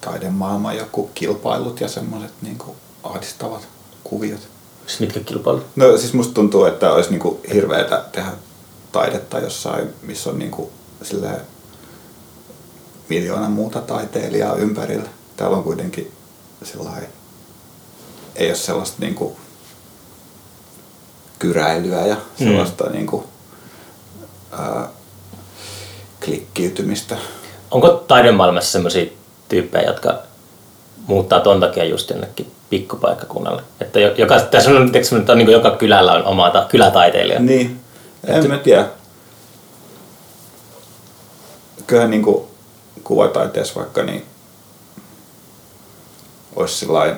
S1: taidemaailman joku kilpailut ja semmoiset niinku ahdistavat kuviot.
S2: Siis mitkä kilpailut?
S1: No siis musta tuntuu, että olisi niinku hirveetä tehdä taidetta jossain, missä on niinku silleen miljoona muuta taiteilijaa ympärillä. Täällä on kuitenkin sellainen, ei ole sellaista niinku kyräilyä ja sellaista mm. niinku, ää, klikkiytymistä.
S2: Onko taidemaailmassa sellaisia tyyppejä, jotka muuttaa ton takia just jonnekin pikkupaikkakunnalle? Että jo- joka, tässä on, että on, niin joka kylällä on oma ta- kylätaiteilija.
S1: Niin, en mä tiedä. Kyllähän niinku kuvataiteessa vaikka niin olisi sillain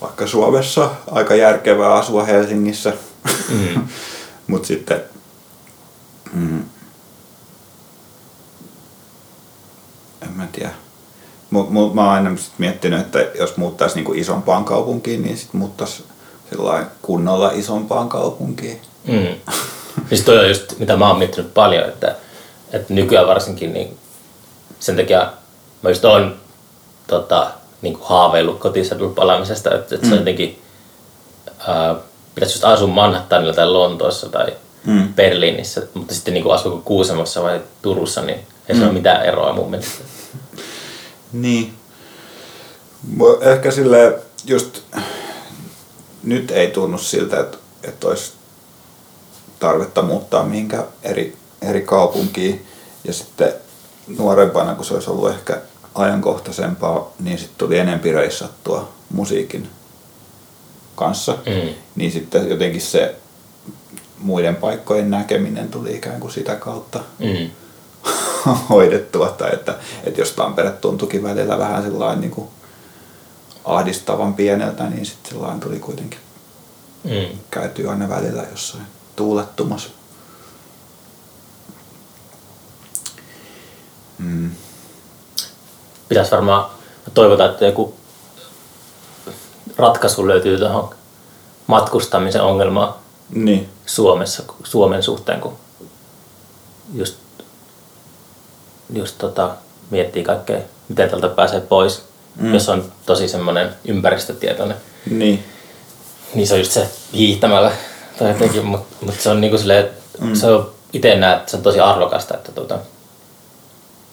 S1: vaikka Suomessa aika järkevää asua Helsingissä.
S2: Mm. (laughs)
S1: Mutta sitten mm, en mä tiedä. Mut, mut, mä oon aina sit miettinyt, että jos muuttaisi niinku isompaan kaupunkiin, niin sitten muuttaisi kunnolla isompaan kaupunkiin.
S2: Mm. Siis toi on just, mitä mä oon miettinyt paljon, että, että nykyään varsinkin niin sen takia mä just oon tota, niin kuin haaveillut kotisedulla palaamisesta, että, että se on jotenkin, ää, pitäisi just asua Manhattanilla tai Lontoossa tai
S1: Mm.
S2: Berliinissä, mutta sitten niin kuin asuu Kuusamossa vai Turussa, niin ei se
S1: Mm.
S2: ole mitään eroa mun mielestä.
S1: Niin. Ehkä sille just nyt ei tunnu siltä, että, että olisi tarvetta muuttaa mihinkään eri, eri kaupunkiin. Ja sitten nuorempana, kun se olisi ollut ehkä ajankohtaisempaa, niin sitten tuli enempi reissattua musiikin kanssa.
S2: Mm.
S1: Niin sitten jotenkin se muiden paikkojen näkeminen tuli ikään kuin sitä kautta
S2: Mm. (laughs)
S1: hoidettua. Tai että, että jos Tampere tuntuikin välillä vähän sellainen niin kuin ahdistavan pieneltä, niin sitten sellainen tuli kuitenkin
S2: Mm.
S1: käytyy aina välillä jossain tuulettumassa. Mm.
S2: Pitäisi varmaan toivota, että joku ratkaisu löytyy tuohon matkustamisen ongelmaan
S1: Niin.
S2: Suomessa, Suomen suhteen, kun just, just tota, miettii kaikkea, miten tältä pääsee pois,
S1: Mm.
S2: jos on tosi semmoinen ympäristötietoinen.
S1: Niin.
S2: Niin se on just se hiihtämällä tai jotenkin, mutta mut se on niinku silleen, mm. se on itse näet, että se on tosi arvokasta, että tota,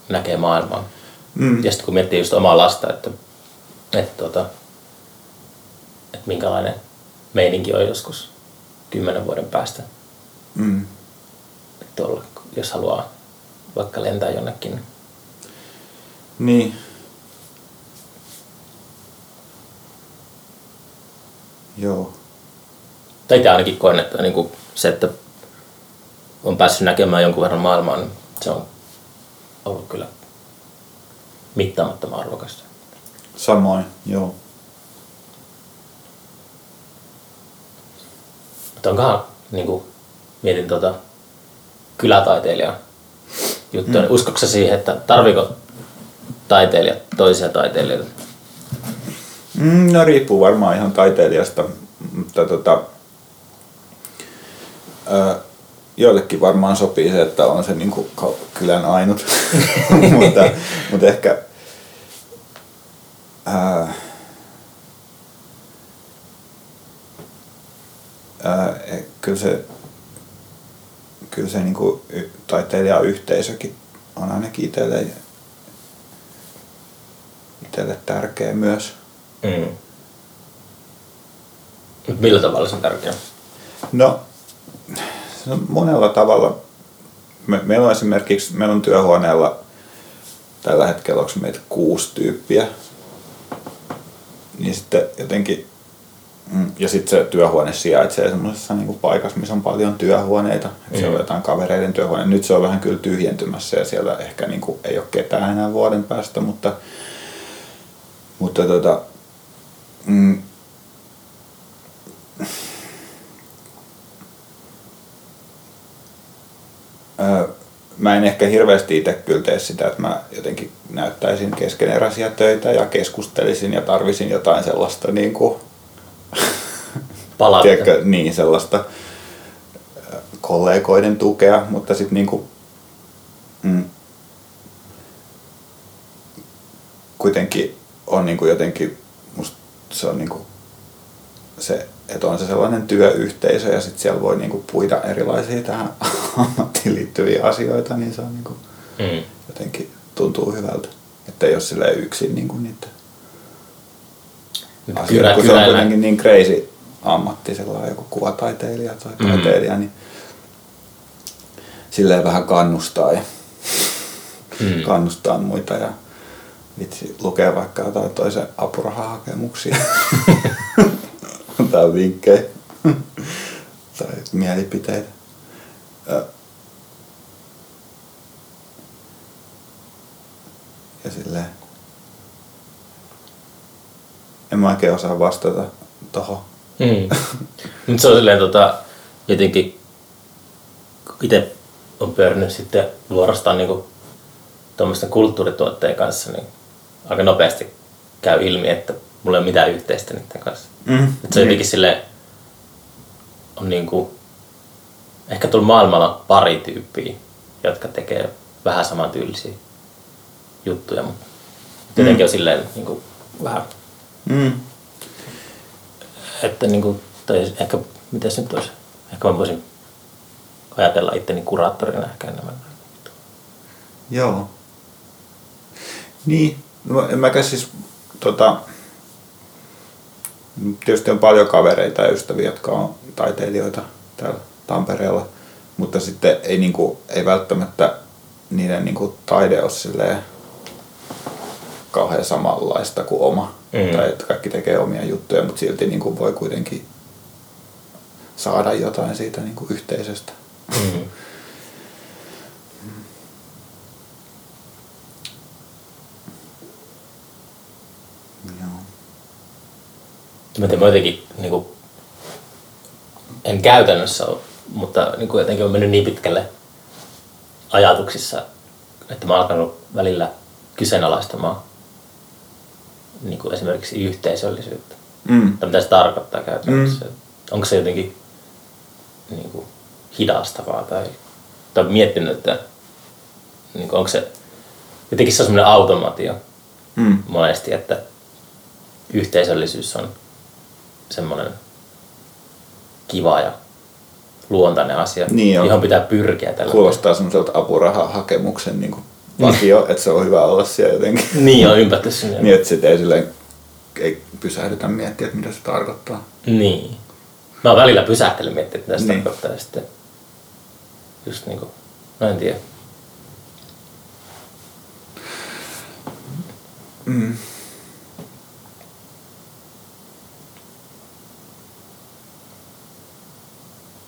S2: näkee maailmaa.
S1: Mm.
S2: Ja sitten kun miettii just omaa lasta, että, että, tota, että minkälainen meininki on joskus kymmenen vuoden päästä
S1: Mm.
S2: tuolla, jos haluaa vaikka lentää jonnekin. niin
S1: Niin. Joo.
S2: Tai itse ainakin koen, että niin kuin se, että on päässyt näkemään jonkun verran maailmaa, niin se on ollut kyllä mittaamattoman arvokasta.
S1: Samoin, joo.
S2: Mutta onkohan, niin kuin, mietin tuota kylätaiteilijan juttuja, mm. niin uskotko sä siihen, että tarviko taiteilijat toisia taiteilijoita?
S1: Mm, no riippuu varmaan ihan taiteilijasta, mutta tota, ö, joillekin varmaan sopii se, että on se niinku kau- kylän ainut, (laughs) mutta, mutta ehkä ää, ää, e- kyllä se, kyllä se niinku y- taiteilijayhteisökin on ainakin itselle, itselle tärkeä myös.
S2: Mm. Mut millä tavalla se on tärkeää?
S1: No, se on monella tavalla. Me, meillä on esimerkiksi, meillä on työhuoneella tällä hetkellä, onko meitä kuusi tyyppiä. Niin sitten jotenkin, mm, ja sitten se työhuone sijaitsee semmoisessa niinku paikassa, missä on paljon työhuoneita. Mm. Siellä on jotain kavereiden työhuone. Nyt se on vähän kyllä tyhjentymässä ja siellä ehkä niinku ei ole ketään enää vuoden päästä, mutta, mutta tota, mm, Öö, mä en ehkä hirveästi itse kyllä tee sitä, että mä jotenkin näyttäisin keskeneräisiä töitä ja keskustelisin ja tarvisin jotain sellaista niin kuin, (laughs) tiedätkö, niin sellaista kollegoiden tukea, mutta sitten niin kuin, mm, kuitenkin on niin kuin jotenkin, musta se on niin kuin se, että on se sellainen työyhteisö ja sitten siellä voi niinku puida erilaisia tähän (laughs) ammattiin liittyviä asioita, niin se on niinku
S2: Mm.
S1: jotenkin tuntuu hyvältä. Että ei ole silleen yksin niinku niitä asioita, kun se on kuitenkin niin crazy ammatti, sellainen joku kuvataiteilija tai
S2: Mm.
S1: taiteilija, niin silleen vähän kannustaa ja
S2: Mm. (laughs)
S1: kannustaa muita ja vitsi lukee vaikka jotain toisen apurahahakemuksia (laughs) tai vinkkejä (laughs) tai mielipiteitä. Ö. Ja silleen. En mä oikein osaa vastata tohon.
S2: Mm. (laughs) Nyt se on silleen tota, jotenkin itse on pyörinyt sitten vuorostaan niinku tuommoisten kulttuurituotteen kanssa, niin aika nopeasti käy ilmi, että mulla ei ole mitään yhteistä niiden kanssa.
S1: Mm.
S2: Et se on jotenkin silleen, on niinku, ehkä tuolla maailmalla pari tyyppiä, jotka tekee vähän samantyylisiä juttuja, mutta jotenkin on silleen niinku, vähän
S1: Mm.
S2: että niinku, tai ehkä, miten se nyt olisi, ehkä mä voisin ajatella itteni kuraattorina ehkä enemmän.
S1: Joo. Niin, no en mäkään siis tota, Tietysti on paljon kavereita ja ystäviä, jotka on taiteilijoita täällä Tampereella, mutta sitten ei, niinku, ei välttämättä niiden niinku, taide ole silleen kauhean samanlaista kuin oma. Mm. Tai että kaikki tekee omia juttuja, mutta silti niinku, voi kuitenkin saada jotain siitä niinku, yhteisöstä. Mm.
S2: Mä mä jotenkin niin kuin, en käytännössä ole, mutta niin kuin jotenkin on mennyt niin pitkälle ajatuksissa, että mä oon alkanut välillä kyseenalaistamaan niin kuin esimerkiksi yhteisöllisyyttä. Mm. Tai mitä se tarkoittaa käytännössä. Mm. Onko se jotenkin niin kuin, hidastavaa tai, tai miettinyt, että niin kuin, onko se jotenkin se on semmoinen automaatio mm. monesti, että yhteisöllisyys on semmoinen kiva ja luontainen asia, niin johon pitää pyrkiä. Tällä
S1: Kuulostaa semmoiselta apurahahakemuksen niin vakio, että se on hyvä olla siellä jotenkin.
S2: niin, on ympätty sinne.
S1: niin, että sitten ei, silleen, ei pysähdytä miettiä, että mitä se tarkoittaa.
S2: Niin. Mä oon välillä pysähtellyt miettiä, mitä se niin. tarkoittaa. Ja sitten just niin kuin, no en tiedä. Mm.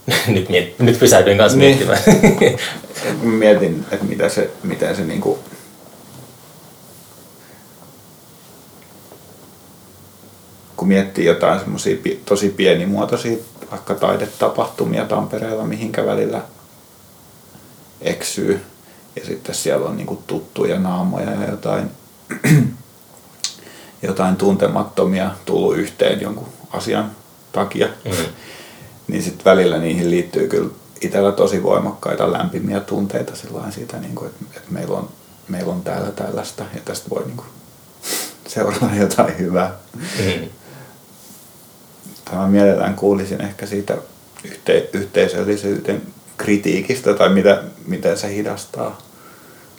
S2: (laughs) nyt, miet, nyt pysähdyin kanssa niin. miettimään. (laughs)
S1: Mietin, että mitä se, miten se niinku... Kun miettii jotain semmoisia tosi pienimuotoisia vaikka taidetapahtumia Tampereella, mihinkä välillä eksyy. Ja sitten siellä on niinku tuttuja naamoja ja jotain, (clears throat) jotain tuntemattomia tullut yhteen jonkun asian takia. Mm niin sitten välillä niihin liittyy kyllä itsellä tosi voimakkaita lämpimiä tunteita siitä, niin kuin, että, että meillä, on, meillä on täällä tällaista ja tästä voi niin kuin, seurata jotain hyvää. Mm. Tämä mielellään kuulisin ehkä siitä yhte, yhteisöllisyyden kritiikistä tai mitä, miten se hidastaa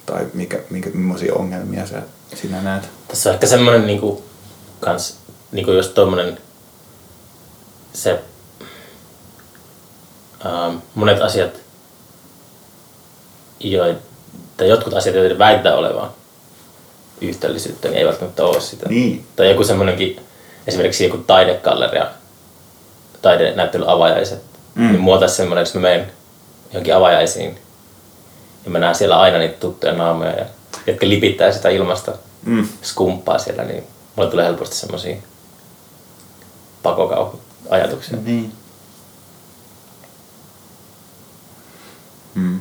S1: tai mikä, mikä, millaisia ongelmia sä, sinä näet.
S2: Tässä on ehkä semmoinen niin kuin, kans, niin kuin jos tuommoinen se ähm, monet asiat, joita, tai jotkut asiat, joita väittää olevan yhteellisyyttä, niin ei välttämättä ole sitä.
S1: Niin.
S2: Tai joku semmoinenkin, esimerkiksi joku taidekalleria, taidenäyttelyn avajaiset, mm. niin muotaisi semmoinen, jos mä menen johonkin avajaisiin, ja mä näen siellä aina niitä tuttuja naamoja, ja, jotka lipittää sitä ilmasta mm. skumppaa siellä, niin mulle tulee helposti semmoisia pakokauhu-ajatuksia.
S1: Niin. Mm.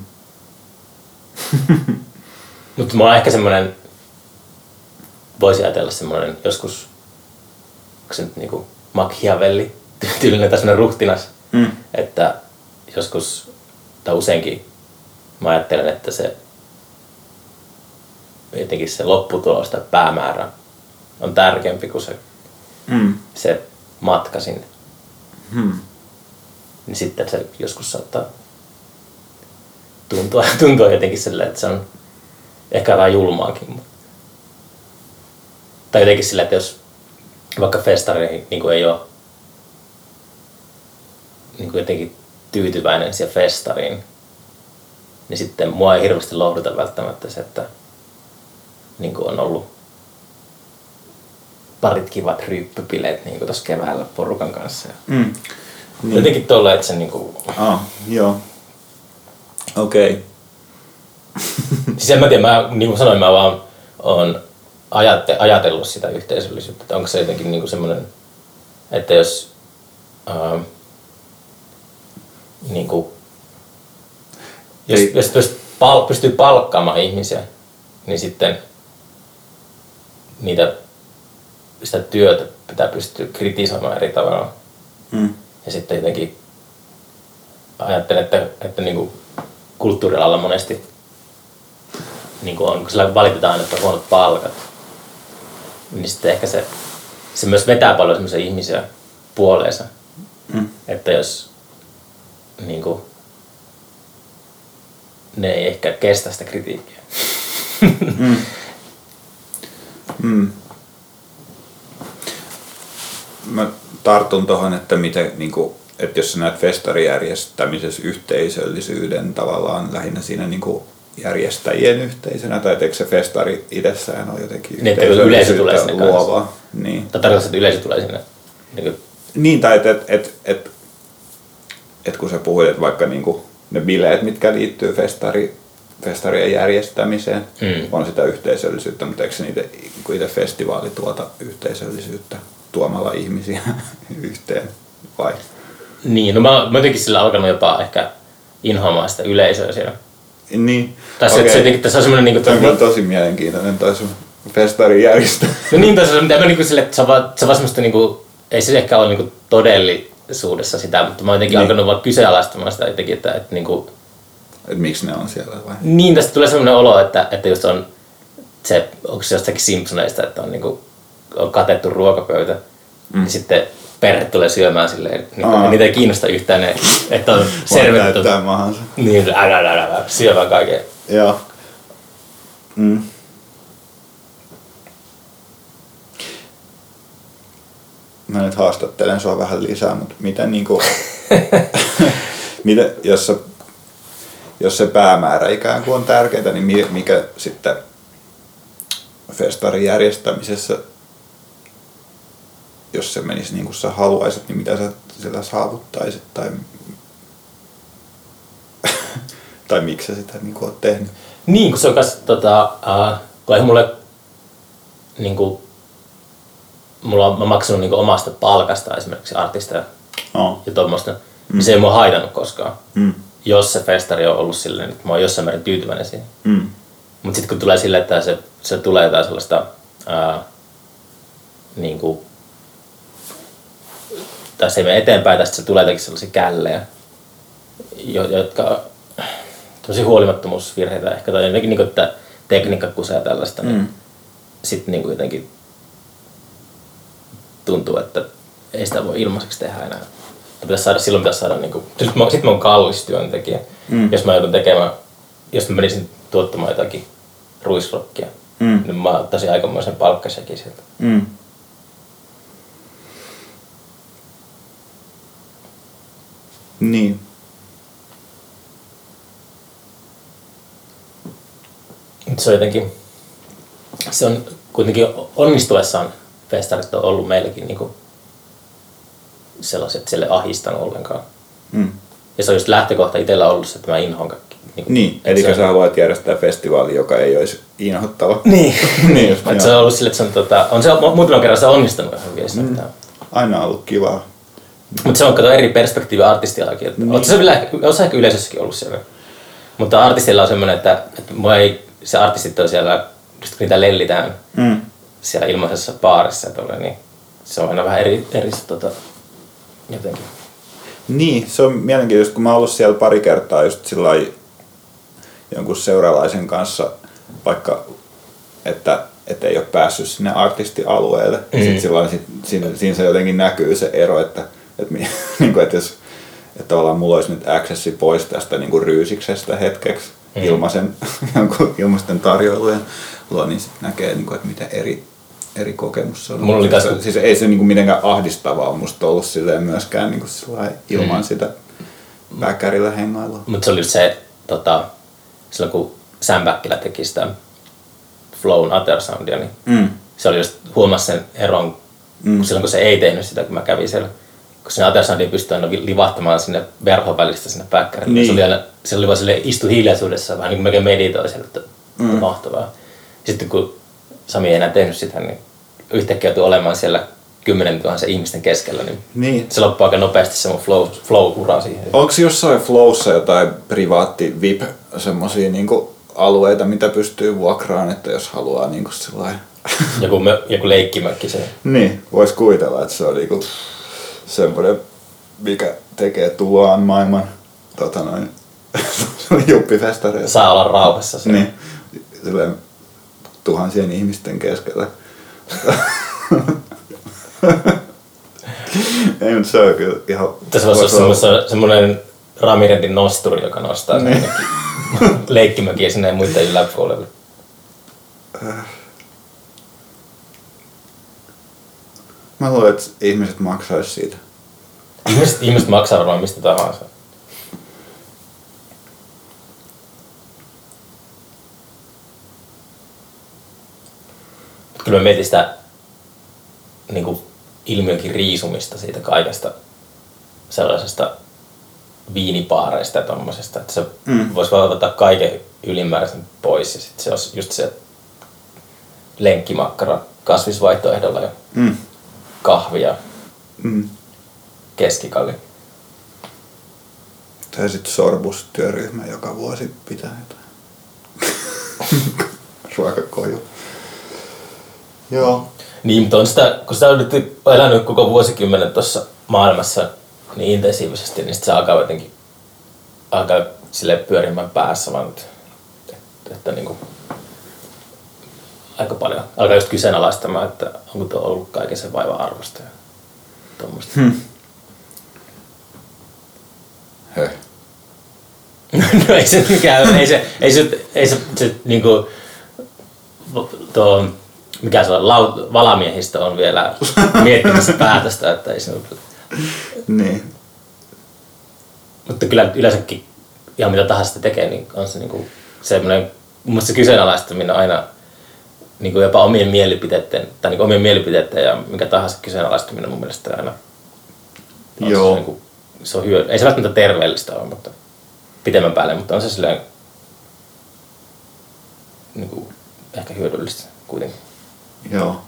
S1: (laughs)
S2: Mutta mä oon ehkä semmoinen, voisi ajatella semmoinen joskus, onko se nyt niinku Machiavelli (laughs) tyylinen tai semmoinen ruhtinas, mm. että joskus tai useinkin mä ajattelen, että se jotenkin se lopputulos tai päämäärä on tärkeämpi kuin se, mm. se matka sinne. Mm. Niin sitten se joskus saattaa tuntua, (laughs) tuntua jotenkin silleen, että se on ehkä vähän julmaakin. Mutta. Tai jotenkin silleen, että jos vaikka festareihin niin kuin ei ole niin kuin jotenkin tyytyväinen siihen festariin, niin sitten mua ei hirveästi lohduta välttämättä se, että niin kuin on ollut parit kivat ryppypileet niin tuossa keväällä porukan kanssa. Mm. Niin. Jotenkin tuolla, että se niin kuin...
S1: Ah, joo. Okei. Okay. (laughs)
S2: siis en mä tiedä, mä, niin kuin sanoin, mä vaan oon ajatte, ajatellut sitä yhteisöllisyyttä, että onko se jotenkin niin semmoinen, että jos ää, niin kuin, jos, Ei. jos pystyy, pal, pystyy palkkaamaan ihmisiä, niin sitten niitä, sitä työtä pitää pystyä kritisoimaan eri tavalla. Mm. Ja sitten jotenkin ajattelen, että, että niin kuin kulttuurialalla monesti niin kuin on, kun sillä valitetaan, että on huonot palkat, niin sitten ehkä se, se myös vetää paljon sellaisia ihmisiä puoleensa. Mm. Että jos niin kuin, ne ei ehkä kestä sitä kritiikkiä. mm.
S1: Mm. Mä tartun tuohon, että miten, niin kuin, että jos sä näet festarijärjestämisessä yhteisöllisyyden tavallaan lähinnä siinä niin kuin järjestäjien yhteisönä, tai eikö se festari itsessään ole jotenkin
S2: Niin, yleisö tulee sinne
S1: luovaa. Niin.
S2: Tai tarkoitus, että yleisö tulee sinne. Niin kuin,
S1: Niin, tai että et, et, et, et kun sä puhuit, että vaikka niinku ne bileet, mitkä liittyy festari, festarien järjestämiseen,
S2: Mm.
S1: on sitä yhteisöllisyyttä, mutta eikö se niitä, kun itse festivaali tuota yhteisöllisyyttä tuomalla ihmisiä (laughs) yhteen, vai?
S2: Niin, no mä, mä jotenkin sillä alkanut jopa ehkä inhoamaan sitä yleisöä siellä.
S1: Niin,
S2: Tai se,
S1: okei.
S2: se, jotenkin, tässä on semmoinen niin
S1: Tämä on
S2: kuin,
S1: tosi mielenkiintoinen toi sun festarin järjestä.
S2: No niin, tässä on mitä mä niinku sille, että se on vaan, se on vaan semmoista niinku, ei se ehkä ole niinku todellisuudessa sitä, mutta mä oon jotenkin
S1: Niin.
S2: alkanut vaan kyseenalaistamaan sitä jotenkin, että, että niinku,
S1: että miksi ne on siellä vai?
S2: niin tästä tulee semmoinen olo, että, että just on se, onko se jostakin Simpsoneista, että on niinku, on katettu ruokapöytä, mm. ja sitten perhe tulee syömään silleen, niin
S1: Aa.
S2: niitä ei kiinnosta yhtään ne, että on
S1: Vaan mahansa.
S2: niin, älä, älä, älä, älä, syömään kaiken.
S1: Joo. Mm. Mä nyt haastattelen sua vähän lisää, mutta miten niinku, (laughs) miten, jos, se, jos se päämäärä ikään kuin on tärkeää, niin mi- mikä sitten festarin järjestämisessä, jos se menisi niin kuin sä haluaisit, niin mitä sä sillä saavuttaisit tai, (laughs) tai miksi sä sitä niin kuin oot tehnyt?
S2: Niin, kun se on kas, tota, uh, kun ei mulle, niin kuin, mulla on, mä maksanut niin omasta palkasta esimerkiksi artisteja
S1: No.
S2: ja tuommoista, mm. niin se ei mua haitannut koskaan.
S1: Mm.
S2: Jos se festari on ollut silleen, että mä oon jossain määrin tyytyväinen siihen.
S1: Mm.
S2: Mutta sitten kun tulee silleen, että se, se tulee jotain sellaista, ää, niin kuin, tai se ei mene eteenpäin, sitten se tulee jotenkin sellaisia källejä, jo, jotka, tämmöisiä huolimattomuusvirheitä ehkä, tai jotenkin niin kuin, että tekniikka kusee tällaista, niin
S1: Mm.
S2: sitten niin jotenkin tuntuu, että ei sitä voi ilmaiseksi tehdä enää. Pitäisi saada, silloin pitäisi saada, niin kuin, sit mä, sit mä oon kallis työntekijä.
S1: Mm.
S2: Jos mä joudun tekemään, jos mä menisin tuottamaan jotakin ruisrokkia,
S1: Mm.
S2: niin mä ottaisin aikamoisen palkkasekin sieltä.
S1: Mm. Niin.
S2: Se on jotenkin, se on kuitenkin onnistuessaan festarit on ollut meillekin niinku sellaiset, että sille ahistanut ollenkaan.
S1: Mm.
S2: Ja se on just lähtökohta itsellä ollut se, että mä inhoan kaikki. Niinku,
S1: Niin,
S2: että
S1: eli
S2: se on-
S1: sä haluat järjestää festivaali, joka ei olisi inhottava. (laughs)
S2: Niin, (laughs)
S1: Niin, just,
S2: se on ollut sille, että se on, tota, on se mu- muutaman kerran se on onnistunut ihan hyvin. Mm.
S1: Aina ollut kivaa.
S2: Mutta se on kato eri perspektiivi artistillakin. Että, niin. se vielä, osa ehkä yleisössäkin ollut siellä. Mutta artistilla on semmoinen, että, että mua ei, se artistit on siellä, just kun niitä lellitään
S1: Mm.
S2: siellä ilmaisessa baarissa, tuolla, niin se on aina vähän eri, eri se, tota, jotenkin.
S1: Niin, se on mielenkiintoista, kun mä oon ollut siellä pari kertaa just sillä jonkun seuralaisen kanssa, vaikka että et ei ole päässyt sinne artistialueelle. Mm.
S2: Mm.
S1: Sitten silloin sit, siinä, siinä, se jotenkin näkyy se ero, että, että, (laughs) niin kuin, että jos että tavallaan mulla olisi nyt accessi pois tästä niin kuin ryysiksestä hetkeksi mm. Ilmaisen, (laughs) ilmaisten tarjoilujen luo, niin sitten näkee, niin kuin, että miten eri, eri kokemus se on.
S2: Mulla oli
S1: siis,
S2: tässä-
S1: siis ei se niin kuin mitenkään ahdistavaa musta ollut silleen myöskään niin kuin ilman
S2: Mm.
S1: sitä väkärillä hengailua.
S2: Mutta se oli se, tota, silloin kun Sam Bäkkilä teki sitä Flown Other Soundia, niin
S1: Mm.
S2: se oli just huomasi sen eron,
S1: mm.
S2: silloin kun se ei tehnyt sitä, kun mä kävin siellä. Kun sinne Other Soundiin pystyi aina livahtamaan sinne verhon välistä sinne päkkärille.
S1: Niin.
S2: Se oli aina, se oli vaan sille istu hiljaisuudessa, vähän niin kuin melkein meditoi siellä, että
S1: Mm.
S2: mahtavaa. Sitten kun Sami ei enää tehnyt sitä, niin yhtäkkiä joutui olemaan siellä 10 000 ihmisten keskellä, niin
S1: Niin.
S2: se loppui aika nopeasti se mun flow, flow-ura siihen.
S1: Onko jossain flowssa jotain privaatti VIP semmosia niinku alueita, mitä pystyy vuokraan, että jos haluaa niinku sellainen...
S2: Joku, mö, joku leikkimökki se.
S1: niin, vois kuvitella, että se on niinku semmoinen, mikä tekee tuloaan maailman tota noin, (laughs) juppifestareissa.
S2: Saa olla rauhassa se.
S1: Niin, silleen tuhansien ihmisten keskellä. (laughs) Ei, mutta se on kyllä ihan...
S2: Tässä voisi olla semmoinen, semmoinen Ramirendin nosturi, joka nostaa
S1: Niin.
S2: niin. (laughs) leikkimökiä sinne muiden yläpuolelle.
S1: Mä luulen, että ihmiset maksaisi siitä.
S2: Ihmiset, ihmiset maksaa varmaan mistä tahansa. Mut Kyllä mä mietin sitä niin kuin ilmiönkin riisumista siitä kaikesta sellaisesta viinipaareista ja tommosesta, että se
S1: Mm.
S2: voisi vaan ottaa kaiken ylimääräisen pois ja sitten se olisi just se lenkkimakkara kasvisvaihtoehdolla ja
S1: Mm.
S2: Kahvi ja
S1: Mm.
S2: keskikalli.
S1: Tai sitten sorbustyöryhmä joka vuosi pitää jotain. (laughs) Ruokakoju. Joo.
S2: Niin, mutta on sitä, kun sä olet nyt elänyt koko vuosikymmenen tuossa maailmassa niin intensiivisesti, niin se alkaa jotenkin alkaa sille pyörimään päässä vaan, että, että, että niin kuin, aika paljon alkaa just kyseenalaistamaan, että onko tuo ollut kaiken sen vaivan arvosta ja tuommoista.
S1: Hmm. Höh. (laughs)
S2: no ei se mikään, ei se, ei se, ei se, se niinku, tuo, mikä se on, lau, valamiehistö on vielä (laughs) miettimässä päätöstä, että ei se
S1: Niin.
S2: Mutta kyllä yleensäkin ihan mitä tahansa sitä tekee, niin on se niinku semmoinen, mun mielestä se kyseenalaistaminen aina niinku jopa omien mielipiteiden, tai niinku omien mielipiteiden ja mikä tahansa kyseenalaistaminen mun mielestä aina
S1: Joo.
S2: Se, niinku, se on hyö, ei se välttämättä terveellistä ole, mutta pitemmän päälle, mutta on se silleen niinku, ehkä hyödyllistä kuitenkin.
S1: Joo.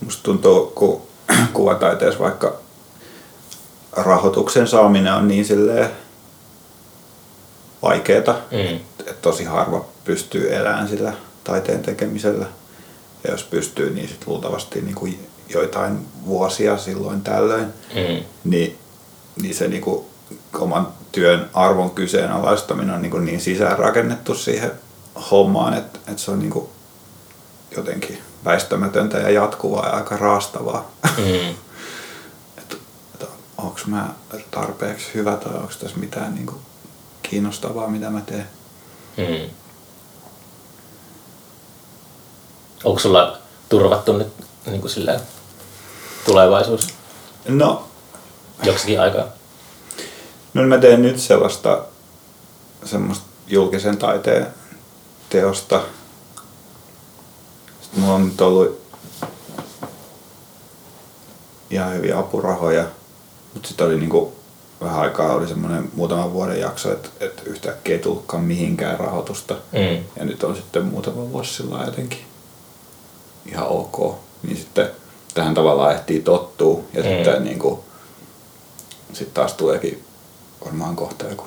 S1: Musta tuntuu, kun (clears throat) kuvataiteessa vaikka rahoituksen saaminen on niin silleen vaikeeta,
S2: Mm.
S1: että tosi harva pystyy elämään sillä taiteen tekemisellä. Ja jos pystyy, niin sit luultavasti niin kuin joitain vuosia silloin tällöin
S2: Mm.
S1: niin, niin se niinku oman työn arvon kyseenalaistaminen on niinku niin sisäänrakennettu siihen hommaan, että, että se on niinku jotenkin väistämätöntä ja jatkuvaa ja aika raastavaa.
S2: Mm. (laughs)
S1: onko mä tarpeeksi hyvä tai onko tässä mitään niinku kiinnostavaa, mitä mä teen.
S2: Mm. Onko sulla turvattu nyt niin kuin silleen, tulevaisuus
S1: No,
S2: joksikin aikaa?
S1: No niin mä teen nyt sellaista semmoista julkisen taiteen teosta. Sitten mulla on nyt ollut ihan hyviä apurahoja. Mutta sitten oli niinku vähän aikaa oli semmoinen muutaman vuoden jakso, että, että yhtäkkiä ei tullutkaan mihinkään rahoitusta.
S2: Mm.
S1: Ja nyt on sitten muutama vuosi sillä jotenkin ihan ok. Niin sitten tähän tavallaan ehtii tottuu. Ja
S2: Mm.
S1: sitten niin kuin, sit taas tuleekin varmaan kohta joku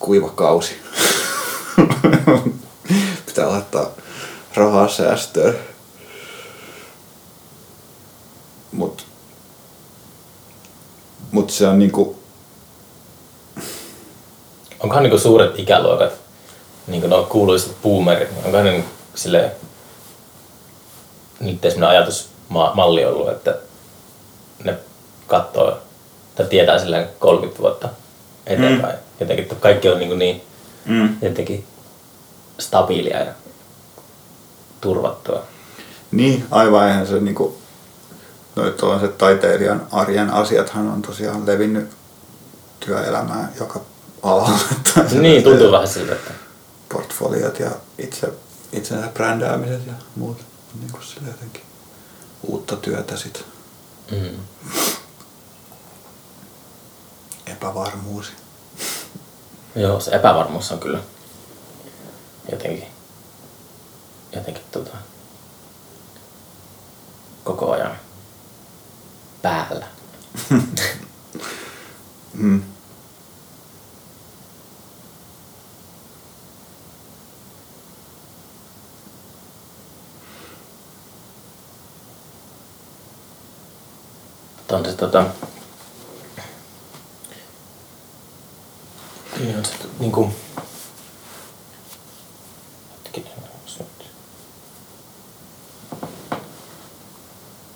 S1: kuiva kausi. (laughs) Pitää laittaa rahaa säästöön. Mut, mut se on niinku,
S2: Onkohan niinku suuret ikäluokat, niinku nuo kuuluisat boomerit, niin onkohan niinku silleen, niiden sellainen ajatusmalli ollut, että ne katsoo tai tietää silleen 30 vuotta eteenpäin. Mm. Jotenkin kaikki on niinku niin
S1: mm,
S2: jotenkin stabiilia ja turvattua.
S1: Niin, aivan eihän se niinku, noi tuollaiset taiteilijan arjen asiathan on tosiaan levinnyt työelämään joka alalla.
S2: Niin, tuntuu vähän siltä, että
S1: Portfoliot ja itse, itsensä brändäämiset ja muut. Niin kuin sille jotenkin uutta työtä sit.
S2: mm.
S1: Epävarmuus.
S2: Joo, se epävarmuus on kyllä jotenkin, jotenkin tota, koko ajan päällä.
S1: Mm.
S2: On se tota... Niin on se niinku...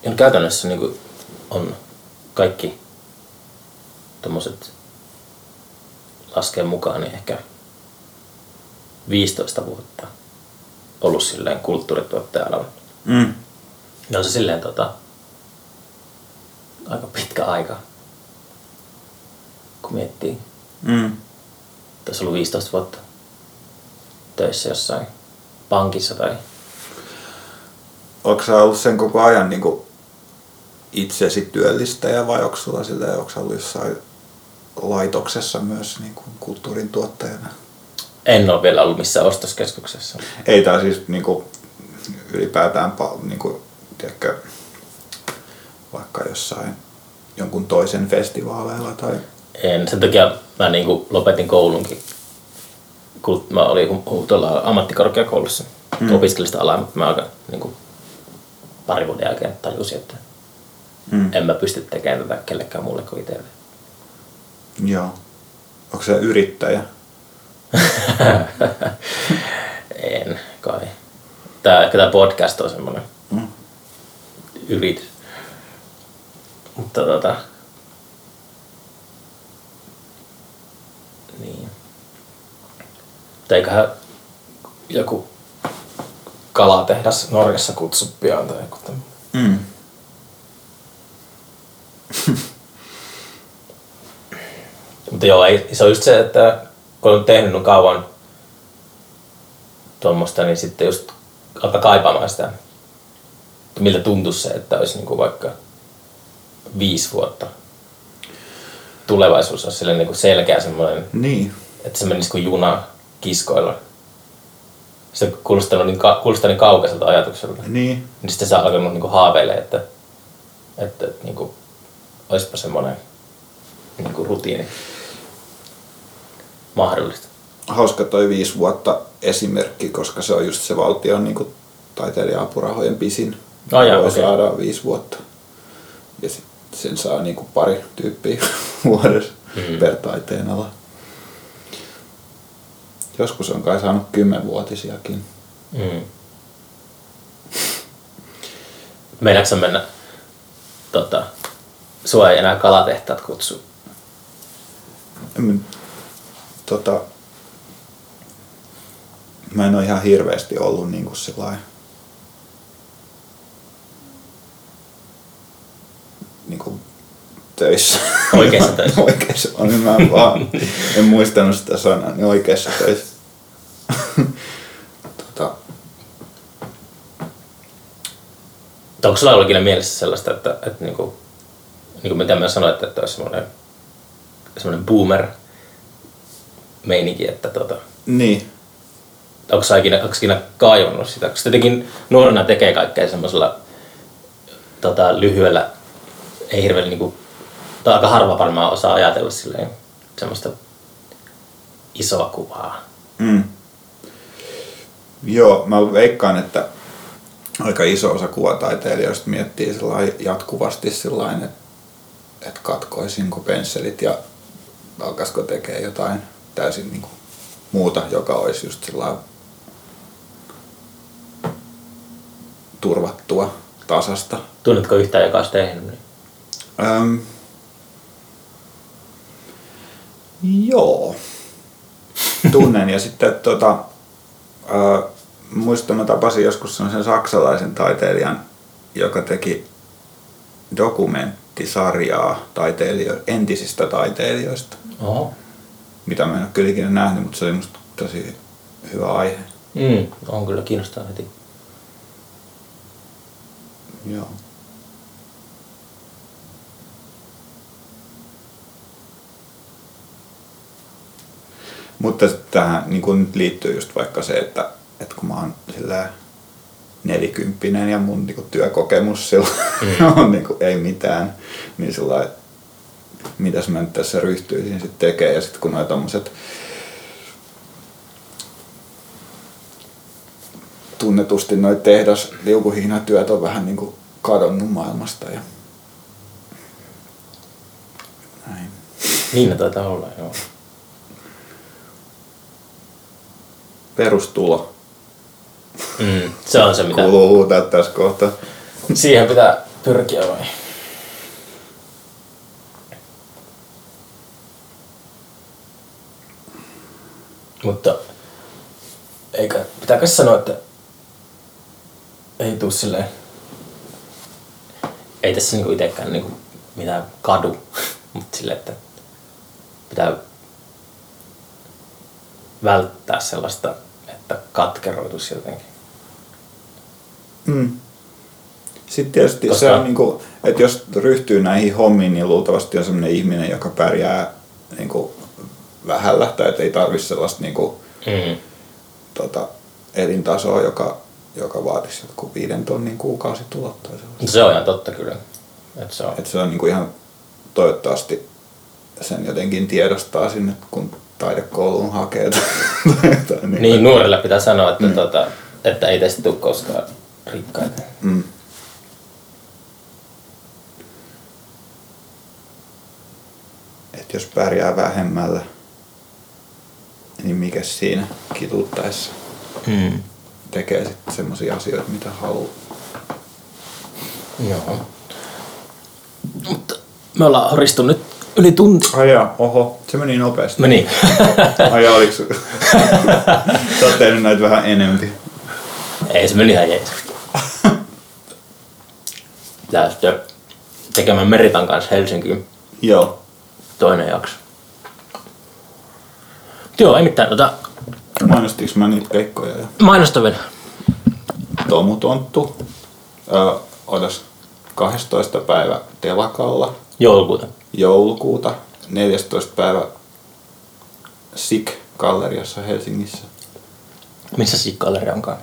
S2: Ja käytännössä niinku on kaikki tommoset laskee mukaan, niin ehkä 15 vuotta ollut silleen kulttuurituottaja
S1: Mm.
S2: Ja on se silleen tota, aika pitkä aika, kun miettii.
S1: Mm.
S2: Tässä ollut 15 vuotta töissä jossain pankissa tai
S1: Onko sä ollut sen koko ajan niin kuin itsesi työllistäjä vai onko sulla silleen, onko ollut jossain laitoksessa myös niin kuin kulttuurin tuottajana?
S2: en ole vielä ollut missään ostoskeskuksessa.
S1: Ei tai siis niin kuin, ylipäätään niin kuin, tiedätkö, vaikka jossain jonkun toisen festivaaleilla tai...
S2: En. Sen takia mä niinku lopetin koulunkin. Kun mä olin tuolla ammattikorkeakoulussa. Mm. Opiskelin sitä alaa, mutta mä aika niinku, pari vuoden jälkeen tajusin, että
S1: Mm.
S2: en mä pysty tekemään tätä kellekään muulle kuin itselle.
S1: Joo. Onko se yrittäjä? (laughs)
S2: en kai. Tää, ehkä tää podcast on semmonen
S1: Mm.
S2: yritys. Mutta tota... Niin. Mutta eiköhän joku kalatehdas Norjassa kutsu pian tai joku tämmönen.
S1: Mm.
S2: Mutta joo, ei, se on just se, että kun on tehnyt no kauan tuommoista, niin sitten just alkaa kaipaamaan sitä, että miltä tuntuisi se, että olisi niinku vaikka viisi vuotta tulevaisuus olisi sille niinku selkeä semmoinen,
S1: Niin.
S2: että se menisi kuin juna kiskoilla. Se kuulostaa niin, ka- kuulostaa niin kaukaiselta ajatukselta.
S1: Niin.
S2: Niin sitten sä alkanut niinku haaveilemaan, että, että, että niinku, olisipa semmoinen niinku rutiini mahdollista.
S1: Hauska toi viisi vuotta esimerkki, koska se on just se valtion niin kuin, taiteilija-apurahojen pisin.
S2: Oh, jaa,
S1: Voi
S2: okei.
S1: saada viisi vuotta. Ja sit sen saa niin kuin pari tyyppiä (laughs) vuodessa
S2: Mm.
S1: per taiteen ala. Joskus on kai saanut kymmenvuotisiakin.
S2: Mm. Meinaatko mennä, tota, sua ei enää kalatehtaat kutsu?
S1: Tota, mä en ole ihan hirveästi ollut niin kuin sellainen niin kuin töissä.
S2: Oikeissa (laughs) töissä.
S1: oikeissa on, niin mä en vaan en muistanut sitä sanaa, niin oikeissa töissä. (laughs) tota,
S2: Onko sulla ollut ikinä mielessä sellaista, että, että niinku, niin kuin mitä mä sanoin, että, että olisi semmoinen, semmoinen boomer meininki, että tota,
S1: niin,
S2: onko sä ikinä, onko ikinä kaivannut sitä? Koska tietenkin nuorena tekee kaikkea semmoisella tota, lyhyellä, ei hirveän niinku, tai aika harva varmaan osaa ajatella silleen semmoista isoa kuvaa.
S1: Mm. Joo, mä veikkaan, että aika iso osa kuvataiteilijoista miettii jatkuvasti sellainen, että, että katkoisinko pensselit ja alkaisiko tekee jotain täysin niin kuin muuta, joka olisi just sellainen turvattua, tasasta.
S2: Tunnetko yhtään, joka olisi tehnyt? Niin?
S1: Öm, joo. Tunnen ja sitten tota, ö, muistan, mä tapasin joskus sen saksalaisen taiteilijan, joka teki dokumenttisarjaa taiteilio- entisistä taiteilijoista,
S2: Oho.
S1: Mitä mä en ole kyllä ikinä nähnyt, mutta se oli musta tosi hyvä aihe.
S2: Mm, on kyllä kiinnostaa heti.
S1: Joo. Mutta tähän niin kun nyt liittyy just vaikka se, että, että kun mä oon sillä nelikymppinen ja mun niin kun työkokemus sillä
S2: Mm. (laughs)
S1: on niin kun, ei mitään, niin sillä mitäs mä nyt tässä ryhtyisin sitten tekemään. Ja sitten kun noin tommoset tunnetusti noin tehdas liukuhihnatyöt on vähän niin kuin kadonnut maailmasta ja näin.
S2: Niin ne taitaa olla, joo.
S1: Perustulo
S2: Mm, se on se, mitä
S1: kuuluu huutaa tässä kohtaa.
S2: siihen pitää pyrkiä vai? Mutta eikä, pitääkö sanoa, että ei tuu silleen, ei tässä niinku itekään niinku mitään kadu, (laughs) mutta silleen, että pitää välttää sellaista, että katkeroitus jotenkin.
S1: Mm. Sitten tietysti
S2: Koska-
S1: se on, niin kuin, että jos ryhtyy näihin hommiin, niin luultavasti on sellainen ihminen, joka pärjää niin kuin, vähällä, tai että ei tarvitse sellaista niin kuin,
S2: Mm.
S1: tota, elintasoa, joka, joka vaatisi jotkut viiden tonnin kuukausitulot tai sellaista.
S2: Se on ihan totta kyllä. Et se on.
S1: Että se on niin kuin ihan toivottavasti sen jotenkin tiedostaa sinne, kun taidekouluun hakee. Tai, tai niin.
S2: Niin, nuorille pitää sanoa, että, mm. tota, että ei tästä tule koskaan rikkaita.
S1: Mm. Et jos pärjää vähemmällä, niin mikä siinä kituttaessa
S2: Mm.
S1: tekee sitten semmoisia asioita, mitä haluaa.
S2: Joo. Mutta me ollaan horistu nyt yli tunti.
S1: Ai jaa, oho, se meni nopeasti.
S2: Meni. (laughs)
S1: Ai jaa, oliks... (laughs) Sä oot tehnyt näitä vähän enemmän.
S2: ei, se meni ihan jees. Tää sitten tekemään Meritan kanssa Helsinkiin
S1: Joo.
S2: toinen jakso. Joo, ei mitään. Tota,
S1: Mainostiinko mä niitä keikkoja jo?
S2: mainosta vielä.
S1: Tomu Tonttu. Otas 12. päivä Telakalla.
S2: Joulukuuta.
S1: joulukuuta, 14. päivä SIK galleriassa Helsingissä.
S2: Missä siinä galleria onkaan?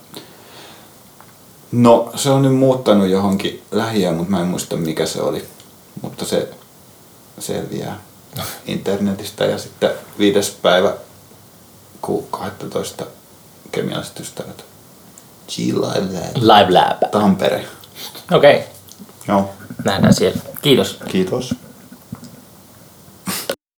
S1: No, se on nyt muuttanut johonkin lähiöön, mutta mä en muista mikä se oli. Mutta se selviää (laughs) internetistä. Ja sitten viides päivä ku 12 kemialliset ystävät. G-Live
S2: Live Lab.
S1: Tampere.
S2: Okei, okay.
S1: Joo,
S2: nähdään siellä. Kiitos.
S1: kiitos.